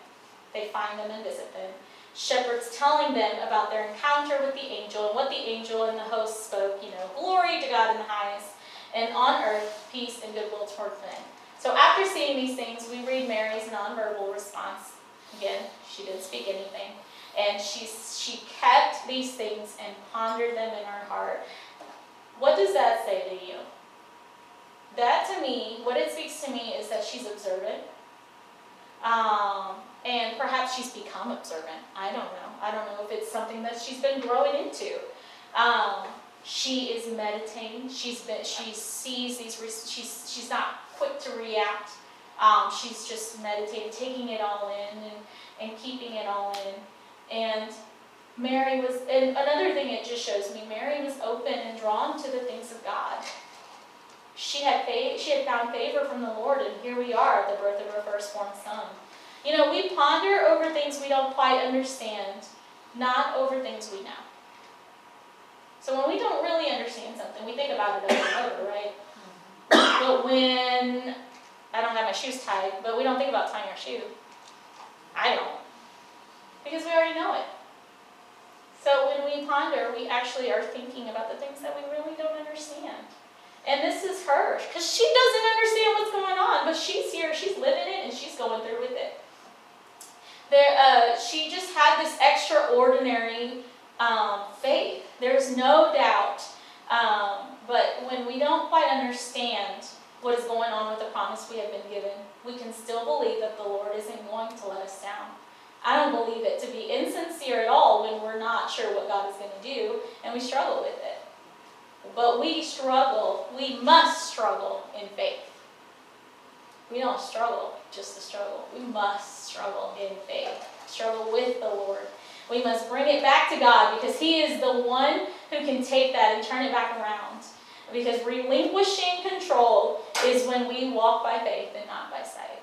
They find them and visit them shepherds telling them about their encounter with the angel and what the angel and the host spoke, you know, glory to God in the highest, and on earth, peace and goodwill toward men. So after seeing these things, we read Mary's nonverbal response. Again, she didn't speak anything. And she, she kept these things and pondered them in her heart. What does that say to you? That to me, what it speaks to me is that she's observant. Um, and perhaps she's become observant. I don't know. I don't know if it's something that she's been growing into. Um, she is meditating. She's been. She sees these. She's she's not quick to react. Um, she's just meditating, taking it all in, and and keeping it all in. And Mary was. And another thing it just shows me, Mary was open and drawn to the things of God. She had faith. She had found favor from the Lord, and here we are, the birth of her firstborn son. You know, we ponder over things we don't quite understand, not over things we know. So when we don't really understand something, we think about it over and over, right? But when I don't have my shoes tied, but we don't think about tying our shoe. I don't. Because we already know it. So when we ponder, we actually are thinking about the things that we really don't understand. And this is her, because she doesn't understand what's going on, but she's here, she's living it, and she's going through with it there, uh, she just had this extraordinary um, faith. There's no doubt. Um, but when we don't quite understand what is going on with the promise we have been given, we can still believe that the Lord isn't going to let us down. I don't believe it to be insincere at all when we're not sure what God is going to do and we struggle with it. But we struggle, we must struggle in faith. We don't struggle just to struggle. We must struggle in faith, struggle with the Lord. We must bring it back to God because He is the one who can take that and turn it back around. Because relinquishing control is when we walk by faith and not by sight.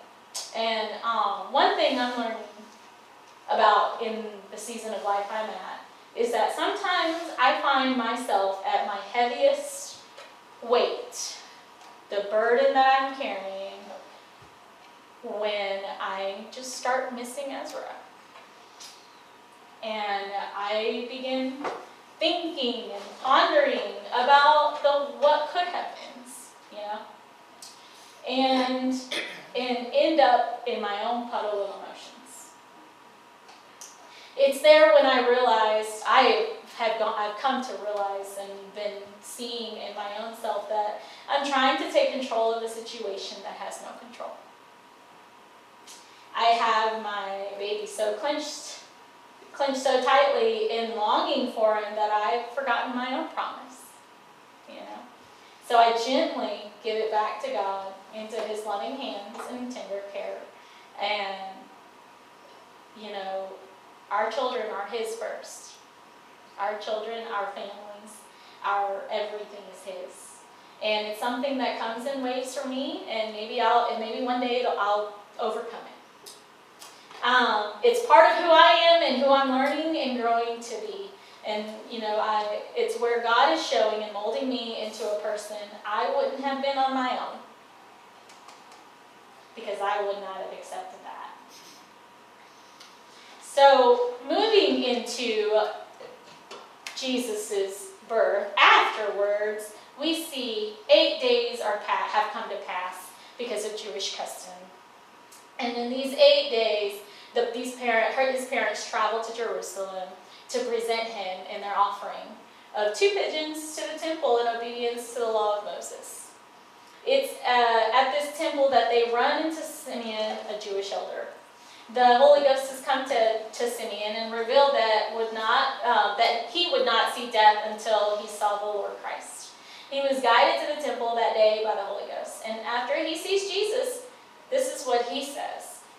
And um, one thing I'm learning about in the season of life I'm at is that sometimes I find myself at my heaviest weight, the burden that I'm carrying when I just start missing Ezra. And I begin thinking and pondering about the what could have been, you know, and and end up in my own puddle of emotions. It's there when I realized I have gone, I've come to realize and been seeing in my own self that I'm trying to take control of a situation that has no control. I have my baby so clenched, clenched so tightly in longing for him that I've forgotten my own promise. You know, so I gently give it back to God into His loving hands and tender care, and you know, our children are His first. Our children, our families, our everything is His and it's something that comes in waves for me and maybe i'll and maybe one day I'll overcome it Um, it's part of who I am and who I'm learning and growing to be. And you know, I it's where God is showing and molding me into a person I wouldn't have been on my own. Because I would not have accepted that. So moving into Jesus's birth, afterwards, we see eight days are have come to pass because of Jewish custom. And in these eight days, the, these parent, his parents traveled to Jerusalem to present him in their offering of two pigeons to the temple in obedience to the law of Moses. It's uh, at this temple that they run into Simeon, a Jewish elder. The Holy Ghost has come to, to Simeon and revealed that would not uh, that he would not see death until he saw the Lord Christ. He was guided to the temple that day by the Holy Ghost, and after he sees Jesus, this is what he says.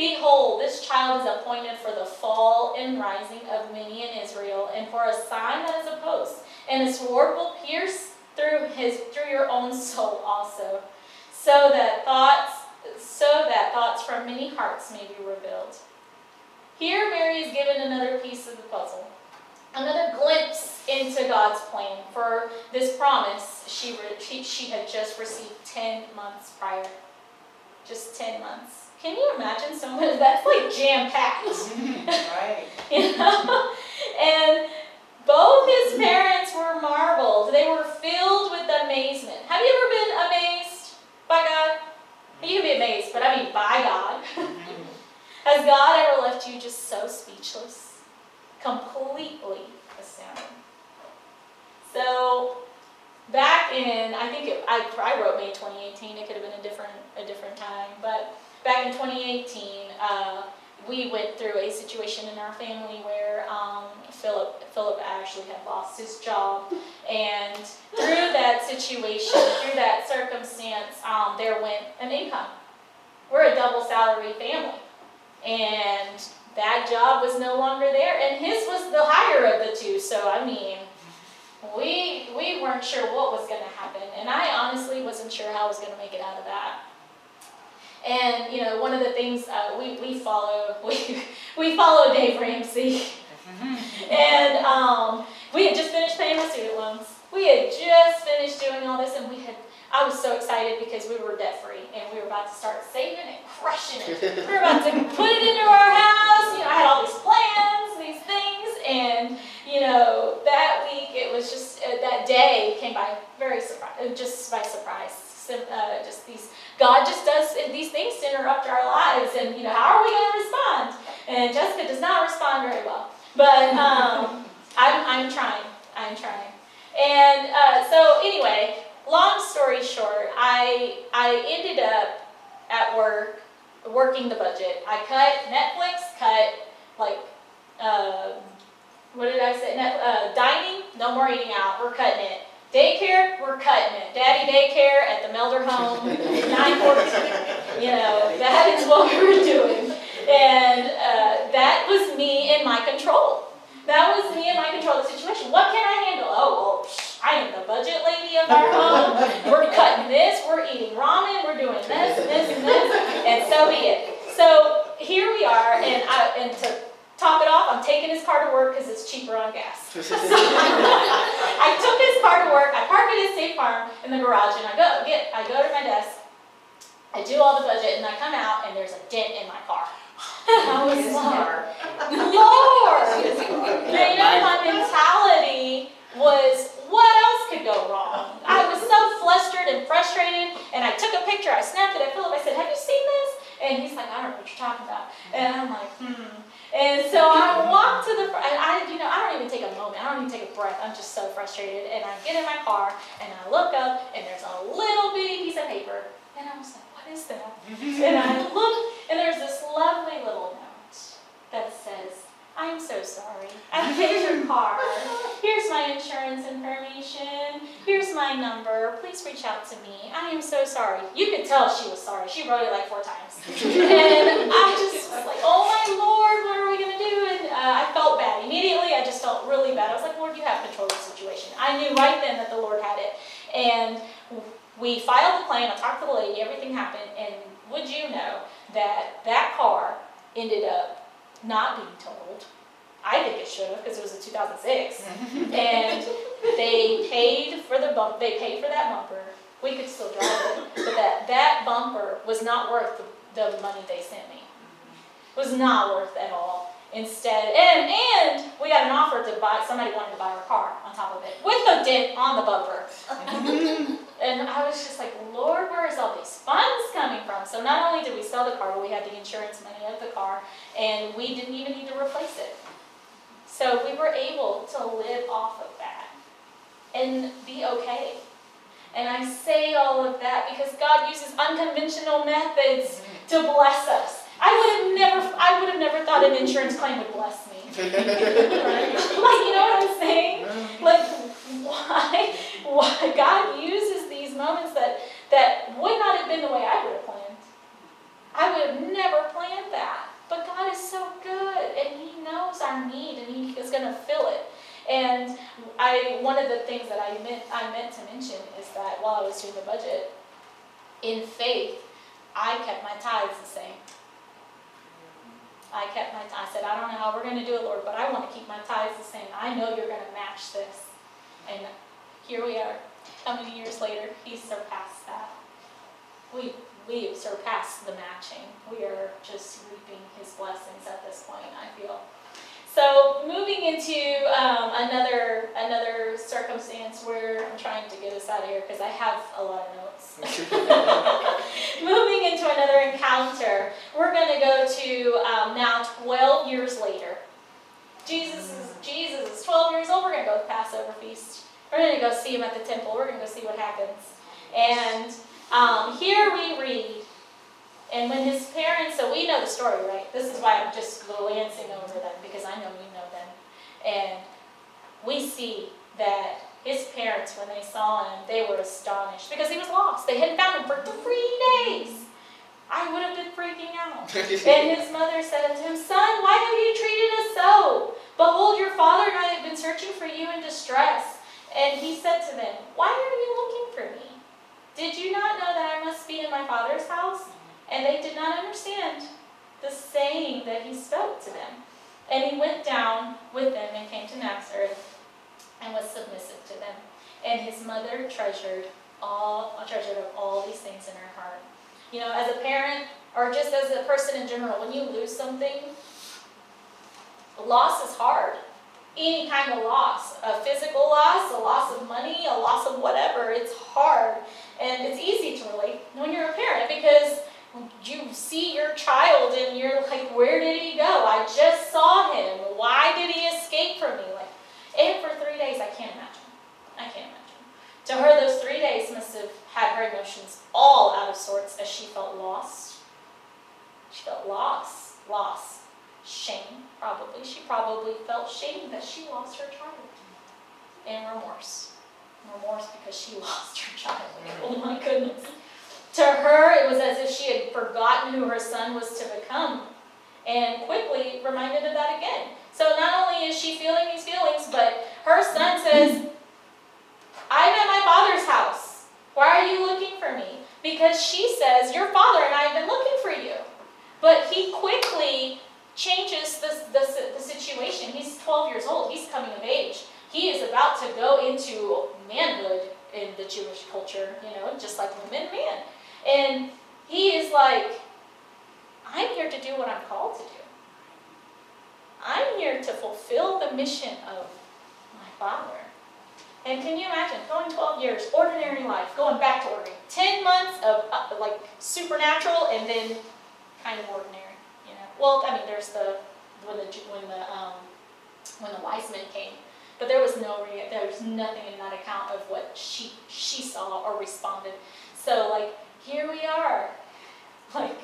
Behold, this child is appointed for the fall and rising of many in Israel, and for a sign that is opposed. And a sword will pierce through his through your own soul also, so that thoughts so that thoughts from many hearts may be revealed. Here Mary is given another piece of the puzzle. Another glimpse into God's plan for this promise she, she, she had just received 10 months prior. Just 10 months. Can you imagine someone that's like jam packed? right. you know? And both his parents were marveled. They were filled with amazement. Have you ever been amazed by God? You can be amazed, but I mean by God. Has God ever left you just so speechless? Completely astounded. So back in I think it, I, I wrote May 2018. It could have been a different a different time, but back in 2018, uh, we went through a situation in our family where um, Philip Philip actually had lost his job, and through that situation, through that circumstance, um, there went an income. We're a double salary family, and that job was no longer there, and his was the higher of the two. So I mean, we we weren't sure what was going to happen, and I honestly wasn't sure how I was going to make it out of that. And you know, one of the things uh, we we follow we we follow Dave Ramsey, and um, we had just finished paying my student loans. We had just finished doing all this, and we had. I was so excited because we were debt free and we were about to start saving and crushing it. we were about to put it into our house. You know, I had all these plans, these things, and you know, that week it was just uh, that day came by very surprise, just by surprise. Uh, just these God just does these things to interrupt our lives, and you know, how are we going to respond? And Jessica does not respond very well, but um, I'm, I'm trying. I'm trying. And uh, so anyway, long story short, I I ended up at work working the budget. I cut Netflix, cut like uh, what did I say? Net, uh, dining, no more eating out. We're cutting it. Daycare, we're cutting it. Daddy daycare at the Melder home, 914. You know, that is what we were doing. And uh, that was me in my control. That was me in my control of the situation. What can I handle? Oh, well, I am the budget lady of our home. We're cutting this, we're eating ramen, we're doing this, this, and this, and so be it. So here we are, and, I, and to top it off, I'm taking his car to work because it's cheaper on gas. so I took his car to work. I park it at State Farm in the garage, and I go get. I go to my desk. I do all the budget, and I come out, and there's a dent in my car. I was like, Lord! Now, you know, my mentality was, what else could go wrong? I was so flustered and frustrated, and I took a picture. I snapped it at Philip. I said, have you seen this? And he's like, I don't know what you're talking about. And I'm like, hmm. And so I walk to the, I, you know, I don't even take a moment. I don't even take a breath. I'm just so frustrated. And I get in my car and I look up and there's a little bitty piece of paper. And I was like, what is that? and I look and there's this lovely little note that says, I'm so sorry. I paid your car. Here's my insurance information. Here's my number. Please reach out to me. I am so sorry. You could tell she was sorry. She wrote it like four times. and I just was like, oh my Lord, what are we going to do? And uh, I felt bad. Immediately, I just felt really bad. I was like, Lord, you have control of the situation. I knew right then that the Lord had it. And we filed the claim. I talked to the lady. Everything happened. And would you know that that car ended up not being told. I think it should have because it was in 2006, and they paid for the bump. They paid for that bumper. We could still drive it, but that that bumper was not worth the, the money they sent me. It was not worth at all. Instead, and and we got an offer to buy. Somebody wanted to buy our car on top of it with a dent on the bumper. and I was just like, Lord, where is all these funds coming from? So not only did we sell the car, but we had the insurance money of the car, and we didn't even need to replace it. So we were able to live off of that and be okay. And I say all of that because God uses unconventional methods to bless us. I would have never I would have never thought an insurance claim would bless me. right? Like you know what I'm saying? Like why why God uses moments that that would not have been the way I would have planned. I would have never planned that. But God is so good and He knows our need and He is going to fill it. And I, one of the things that I meant, I meant to mention is that while I was doing the budget, in faith, I kept my tithes the same. I kept my, I said, I don't know how we're going to do it, Lord, but I want to keep my tithes the same. I know you're going to match this. And here we are. How many years later? He surpassed that. We we have surpassed the matching. We are just reaping his blessings at this point, I feel. So moving into um, another another circumstance where I'm trying to get us out of here because I have a lot of notes. moving into another encounter, we're going to go to um, now 12 years later. Jesus is Jesus is 12 years old. We're going to go to the Passover feast. We're going to go see him at the temple. We're going to go see what happens. And um, here we read, and when his parents, so we know the story, right? This is why I'm just glancing over them because I know you know them. And we see that his parents, when they saw him, they were astonished because he was lost. They hadn't found him for three days. I would have been freaking out. and his mother said unto him, Son, why have you treated us so? Behold, your father and I have been searching for you in distress. And he said to them, Why are you looking for me? Did you not know that I must be in my Father's house? And they did not understand the saying that he spoke to them. And he went down with them and came to Nazareth and was submissive to them. And his mother treasured all treasured up all these things in her heart. You know, as a parent or just as a person in general, when you lose something, loss is hard. Any kind of loss, a physical loss, a loss of money, a loss of whatever, it's hard. And it's easy to relate when you're a parent because you see your child and you're like, where did he go? I just saw him. Why did he escape from me? Like, and for three days, I can't imagine. I can't imagine. To her, those three days must have had her emotions all out of sorts as she felt lost. She felt lost, loss, shame, probably. She probably felt shame that she lost her child and remorse remorse because she lost her child. Mm. oh my goodness. To her, it was as if she had forgotten who her son was to become and quickly reminded of that again. So not only is she feeling these feelings, but her son says, I'm at my father's house. Why are you looking for me? Because she says, Your father and I have been looking for you. But he quickly changes the, the, the situation. He's 12 years old, he's coming of age he is about to go into manhood in the Jewish culture, you know, just like women man. And he is like, I'm here to do what I'm called to do. I'm here to fulfill the mission of my father. And can you imagine going 12 years, ordinary life, going back to ordinary, 10 months of uh, like supernatural and then kind of ordinary? Well, I mean, there's the when the when the um, when the wise men came but there was no re- there was nothing in that account of what she she saw or responded. So like here we are, like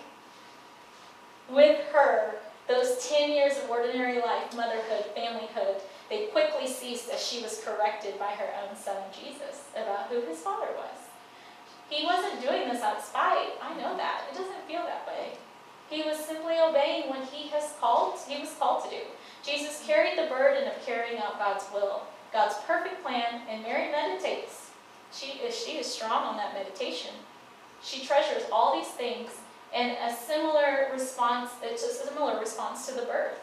with her Those 10 years of ordinary life, motherhood, familyhood, they quickly ceased as she was corrected by her own son, Jesus, about who his father was. He wasn't doing this out of spite. I know that. It doesn't feel that way. He was simply obeying what he has called, he was called to do. Jesus carried the burden of carrying out God's will, God's perfect plan, and Mary meditates. She is, she is strong on that meditation. She treasures all these things and a similar response, it's a similar response to the birth,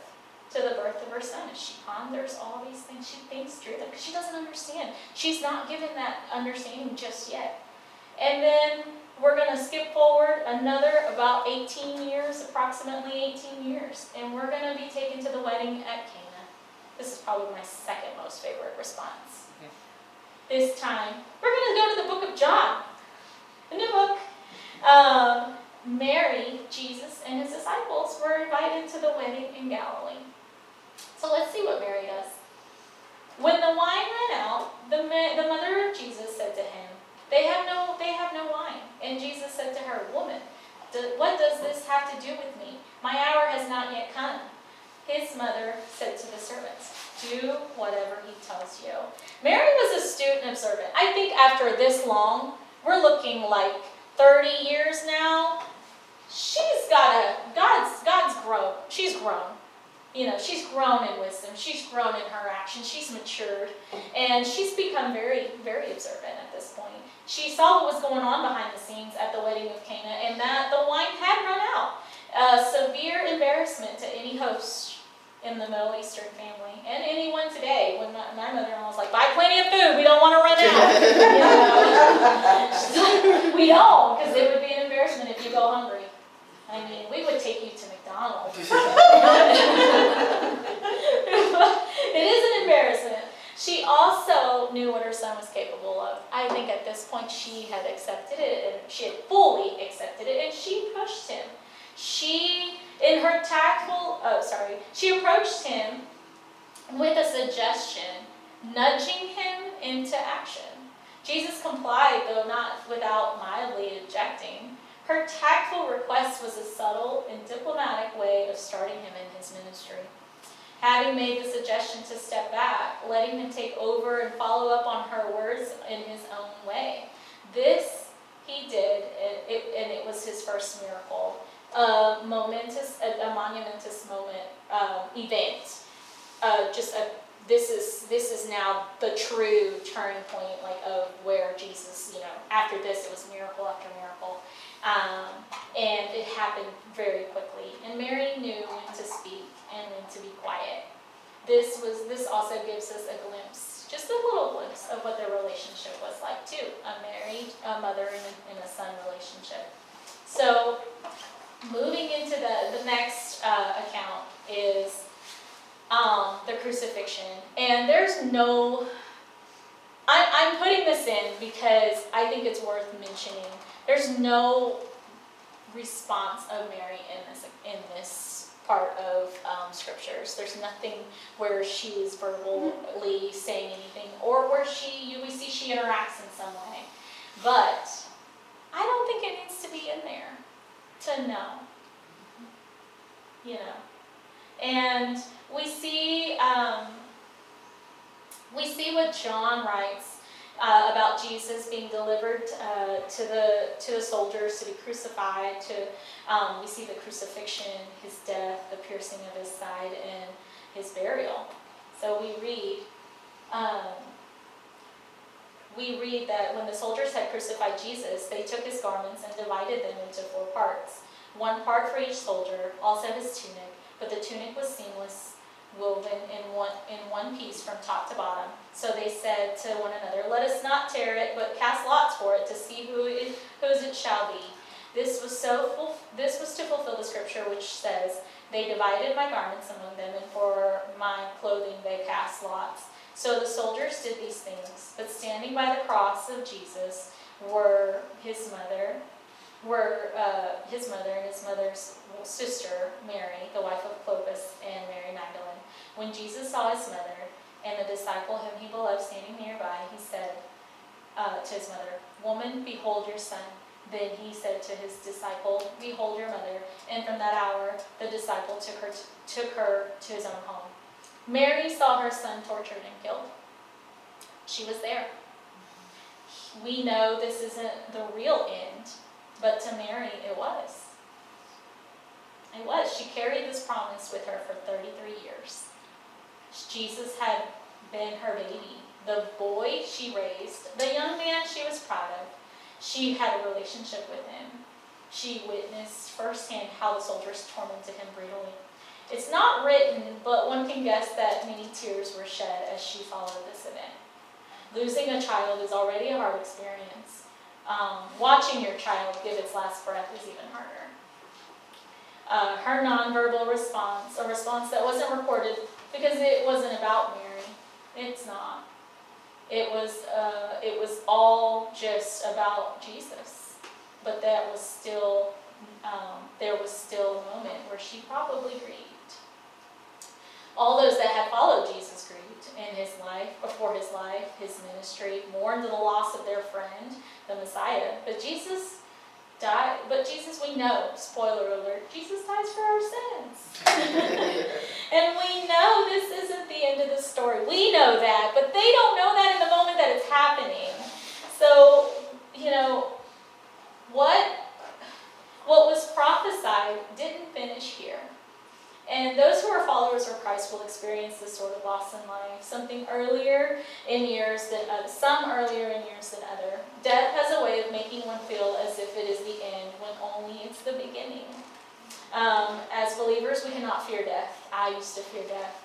to the birth of her son. She ponders all these things, she thinks through them because she doesn't understand. She's not given that understanding just yet. And then we're going to skip forward another about 18 years, approximately 18 years, and we're going to be taken to the wedding at Cana. This is probably my second most favorite response. This time, we're going to go to the book of John, a new book. Um, Mary, Jesus, and his disciples were invited to the wedding in Galilee. So let's see what Mary does. When the wine ran out, the, the mother of Jesus said to him, they have no, they have no wine. And Jesus said to her, Woman, what does this have to do with me? My hour has not yet come. His mother said to the servants, Do whatever he tells you. Mary was astute and observant. I think after this long, we're looking like 30 years now. She's got a, God's, God's grown. She's grown you know, she's grown in wisdom. She's grown in her actions. She's matured. And she's become very, very observant at this. She saw what was going on behind the scenes at the wedding of Cana and that the wine had run out. A severe embarrassment to any host in the Middle Eastern family and anyone today. When my, my mother-in-law was like, "Buy plenty of food. We don't want to run out." like, we don't, because it would be an embarrassment if you go hungry. I mean, we would take you to McDonald's. it is an embarrassment. She also knew what her son was capable of. I think at this point she had accepted it and she had fully accepted it and she pushed him. She, in her tactful, oh, sorry, she approached him with a suggestion, nudging him into action. Jesus complied, though not without mildly objecting. Her tactful request was a subtle and diplomatic way of starting him in his ministry. Having made the suggestion to step back, letting him take over and follow up on her words in his own way. This he did, and it, and it was his first miracle. A momentous, a, a monumentous moment, uh, event. Uh, just a this is this is now the true turning point like of where Jesus, you know, after this it was miracle after miracle. Um, and it happened very quickly. And Mary knew when to speak and to be quiet. This was this also gives us a glimpse, just a little glimpse of what their relationship was like too. A married a mother and a, son relationship. So moving into the, the next uh, account is um, the crucifixion. And there's no I, I'm putting this in because I think it's worth mentioning there's no response of Mary in this in this part of um, scriptures. There's nothing where she is verbally saying anything, or where she you we see she interacts in some way. But I don't think it needs to be in there to know. You know, and we see um, we see what John writes uh, about Jesus being delivered uh, to the to the soldiers to be crucified. To um, we see the crucifixion, his death, the piercing of his side, and his burial. So we read. Um, we read that when the soldiers had crucified Jesus, they took his garments and divided them into four parts. One part for each soldier, also his tunic, but the tunic was seamless woven in one, in one piece from top to bottom. So they said to one another, Let us not tear it, but cast lots for it to see who it, whose it shall be. This was, so this was to fulfill the scripture which says, They divided my garments among them, and for my clothing they cast lots. So the soldiers did these things, but standing by the cross of Jesus were his mother, were uh, his mother and his mother's sister, Mary, the wife of Clopas, and Mary Magdalene. When Jesus saw his mother and the disciple whom he beloved standing nearby, he said uh, to his mother, Woman, behold your son. Then he said to his disciple, Behold your mother. And from that hour, the disciple took her to, took her to his own home. Mary saw her son tortured and killed. She was there. We know this isn't the real end, but to Mary, it was. It was. She carried this promise with her for 33 years. Jesus had been her baby, the boy she raised, the young man she was proud of. She had a relationship with him. She witnessed firsthand how the soldiers tormented him brutally. It's not written, but one can guess that many tears were shed as she followed this event. Losing a child is already a hard experience. Um, watching your child give its last breath is even harder. Uh, her nonverbal response, a response that wasn't recorded because it wasn't about Mary. It's not. It was, uh, it was all just about Jesus. But that was still, um, there was still a moment where she probably grieved. All those that had followed Jesus in his life, before his life, his ministry, mourned the loss of their friend, the Messiah. But Jesus died, but Jesus, we know, spoiler alert, Jesus dies for our sins. and we know this isn't the end of the story. We know that, but they don't know that in the moment that it's happening. So, you know, what what was prophesied didn't finish here. And those who are followers of Christ will experience this sort of loss in life, something earlier in years than uh, some earlier in years than other. Death has a way of making one feel as if it is the end when only it's the beginning. Um, as believers, we cannot fear death. I used to fear death.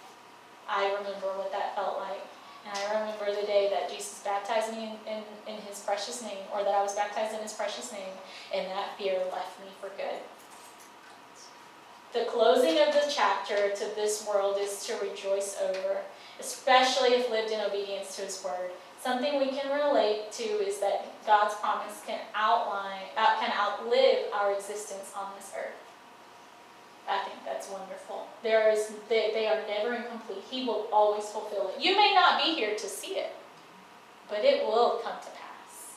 I remember what that felt like. And I remember the day that Jesus baptized me in, in, in his precious name, or that I was baptized in his precious name, and that fear left me for good. The closing of the chapter to this world is to rejoice over, especially if lived in obedience to His word. Something we can relate to is that God's promise can outline, uh, can outlive our existence on this earth. I think that's wonderful. There is, they, they are never incomplete. He will always fulfill it. You may not be here to see it, but it will come to pass.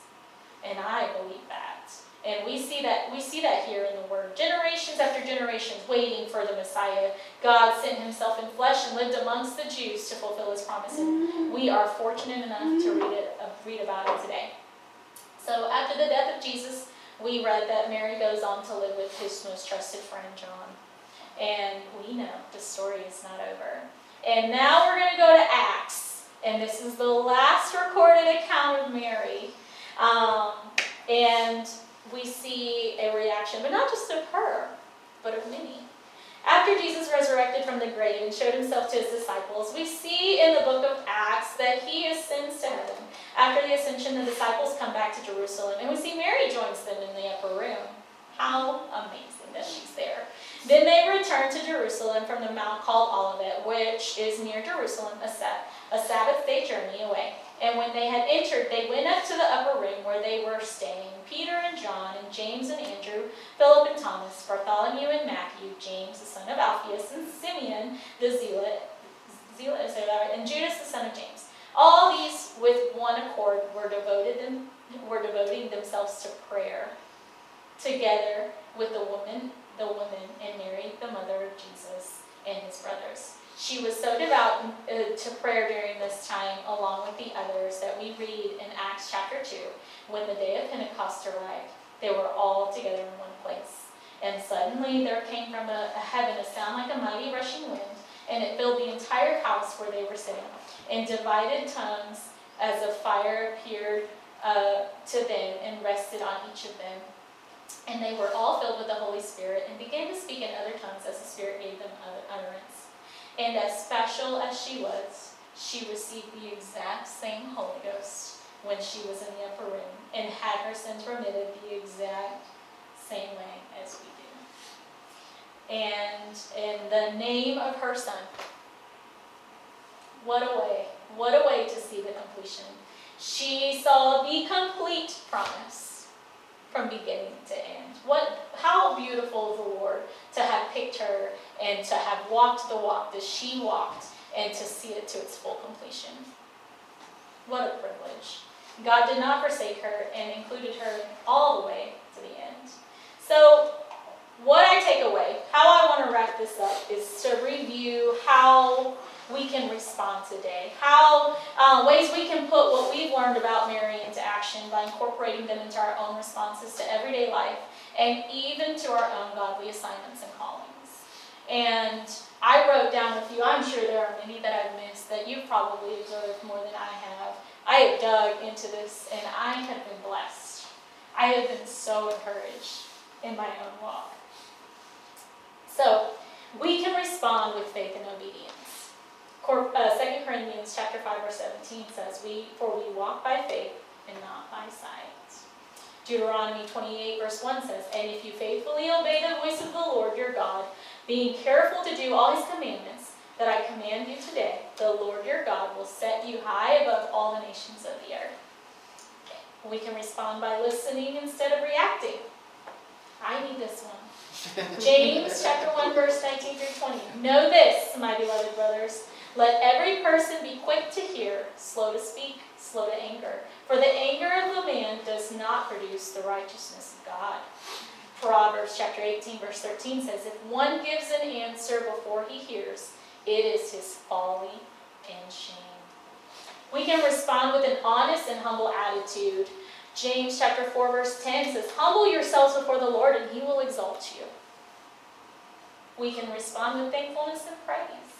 And I believe that. And we see that we see that here in the word. Generations after generations waiting for the Messiah. God sent himself in flesh and lived amongst the Jews to fulfill his promise. And we are fortunate enough to read it uh, read about it today. So after the death of Jesus, we read that Mary goes on to live with his most trusted friend John. And we know the story is not over. And now we're going to go to Acts. And this is the last recorded account of Mary. Um, and we see a reaction, but not just of her, but of many. After Jesus resurrected from the grave and showed himself to his disciples, we see in the book of Acts that he ascends to heaven. After the ascension, the disciples come back to Jerusalem, and we see Mary joins them in the upper room. How amazing that she's there. Then they return to Jerusalem from the mount called Olivet, which is near Jerusalem, a, Sabbath day journey away. And when they had entered, they went up to the upper room where they were staying Peter and John, and James and Andrew, Philip and Thomas, Bartholomew and Matthew, James the son of Alphaeus, and Simeon the Zealot, Zealot and Judas the son of James. All these, with one accord, were devoted them, were devoting themselves to prayer, together with the woman, the woman, and Mary, the mother of Jesus, and his brothers. She was so devout uh, to prayer during this time, along with the others that we read in Acts chapter 2. When the day of Pentecost arrived, they were all together in one place. And suddenly there came from a, a heaven a sound like a mighty rushing wind, and it filled the entire house where they were sitting. And divided tongues as a fire appeared uh, to them and rested on each of them. And they were all filled with the Holy Spirit and began to speak in other tongues as the Spirit gave them utterance. And as special as she was, she received the exact same Holy Ghost when she was in the upper room and had her sins remitted the exact same way as we do. And in the name of her son, what a way, what a way to see the completion. She saw the complete promise from beginning to end. What, how beautiful the Lord to have picked her and to have walked the walk that she walked and to see it to its full completion. What a privilege. God did not forsake her and included her all the way to the end. So, what I take away, how I want to wrap this up, is to review how we can respond today, how uh, ways we can put what we've learned about Mary action by incorporating them into our own responses to everyday life and even to our own godly assignments and callings. And I wrote down a few, I'm sure there are many that I've missed that you've probably observed more than I have. I have dug into this and I have been blessed. I have been so encouraged in my own walk. So, we can respond with faith and obedience. Uh, 2 Corinthians chapter 5 verse 17 says, "We for we walk by faith and not by sight." Deuteronomy 28 verse 1 says, "And if you faithfully obey the voice of the Lord your God, being careful to do all his commandments that I command you today, the Lord your God will set you high above all the nations of the earth." We can respond by listening instead of reacting. I need this one. James chapter 1 verse 19 through 20. Know this, my beloved brothers, let every person be quick to hear, slow to speak, slow to anger. For the anger of the man does not produce the righteousness of God. Proverbs chapter 18, verse 13 says, If one gives an answer before he hears, it is his folly and shame. We can respond with an honest and humble attitude. James chapter 4, verse 10 says, Humble yourselves before the Lord, and he will exalt you. We can respond with thankfulness and praise.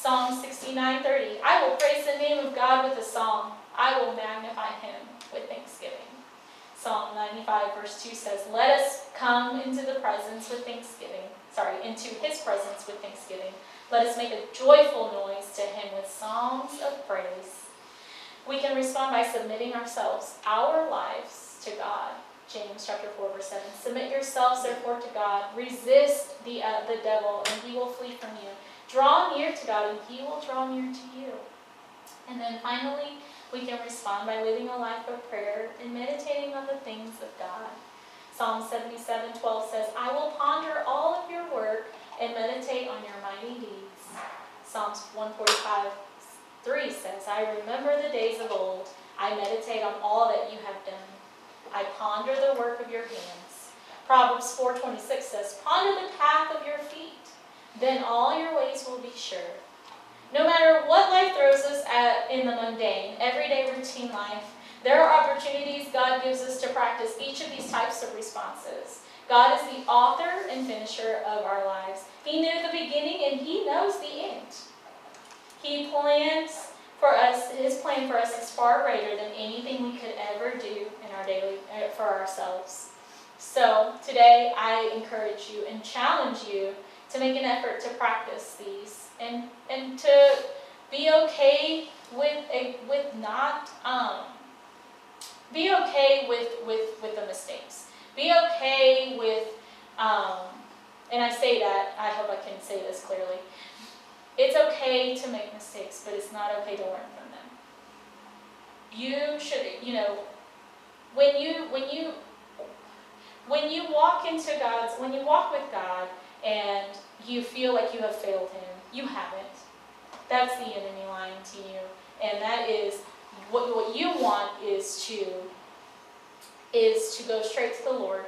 Psalm 69:30. I will praise the name of God with a song. I will magnify him with thanksgiving. Psalm 95 verse 2 says, "Let us come into the presence with thanksgiving." Sorry, into his presence with thanksgiving. Let us make a joyful noise to him with songs of praise. We can respond by submitting ourselves, our lives to God. James chapter 4 verse 7. Submit yourselves therefore to God. Resist the uh, the devil and he will flee from you. Draw near to God, and He will draw near to you. And then finally, we can respond by living a life of prayer and meditating on the things of God. Psalm 77 12 says, I will ponder all of your work and meditate on your mighty deeds. Psalms 145 3 says, I remember the days of old. I meditate on all that you have done. I ponder the work of your hands. Proverbs 4:26 says, Ponder the path of your feet then all your ways will be sure. No matter what life throws us at in the mundane, everyday routine life, there are opportunities God gives us to practice each of these types of responses. God is the author and finisher of our lives. He knew the beginning and He knows the end. He plans for us, His plan for us is far greater than anything we could ever do in our daily uh, for ourselves. So today I encourage you and challenge you to make an effort to practice these and and to be okay with a, with not um, be okay with, with with the mistakes. Be okay with um, and I say that I hope I can say this clearly. It's okay to make mistakes, but it's not okay to learn from them. You should, you know, when you when you when you walk into God's when you walk with God, and you feel like you have failed him. You haven't. That's the enemy lying to you. And that is what, what you want is to is to go straight to the Lord,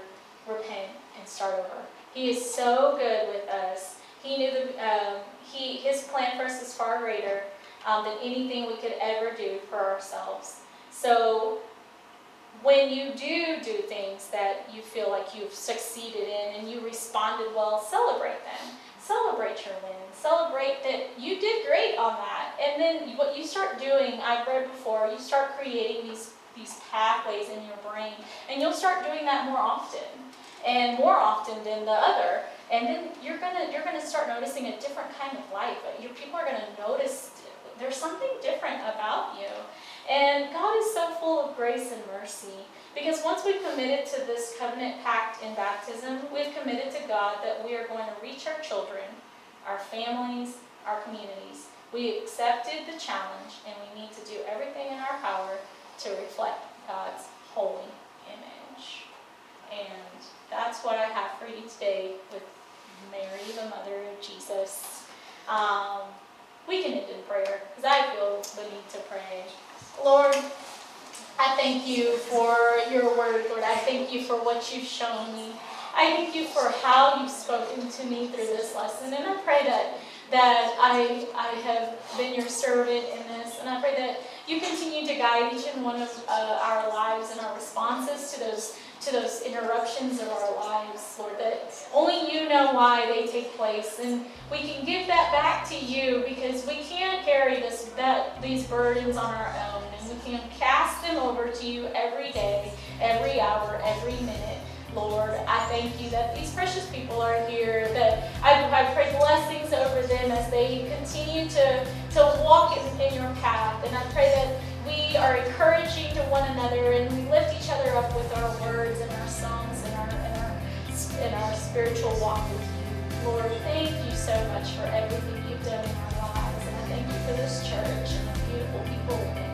repent, and start over. He is so good with us. He knew the um, he his plan for us is far greater um, than anything we could ever do for ourselves. So when you do do things that you feel like you've succeeded in and you responded well, celebrate them. Celebrate your win. Celebrate that you did great on that. And then what you start doing, I've read before, you start creating these these pathways in your brain, and you'll start doing that more often, and more often than the other. And then you're gonna you're gonna start noticing a different kind of life. Your people are gonna notice there's something different about you. And God is so full of grace and mercy. Because once we've committed to this covenant pact in baptism, we've committed to God that we are going to reach our children, our families, our communities. We accepted the challenge and we need to do everything in our power to reflect God's holy image. And that's what I have for you today with Mary, the mother of Jesus. Um, we can end in prayer because I feel the need to pray. Lord, I thank you for your word, Lord. I thank you for what you've shown me. I thank you for how you've spoken to me through this lesson. And I pray that that I, I have been your servant in this. And I pray that you continue to guide each and one of uh, our lives and our responses to those to those interruptions of our lives, Lord, that only you know why they take place. And we can give that back to you because we can't carry this that these burdens on our own. And we can cast them over to you every day, every hour, every minute. Lord. I thank you that these precious people are here, that I, I pray blessings over them as they continue to, to walk in, in your path. And I pray that we are encouraging to one another and we lift each other up with our words and our songs and our, and our, and our spiritual walk with you. Lord, thank you so much for everything you've done in our lives. And I thank you for this church and the beautiful people in it.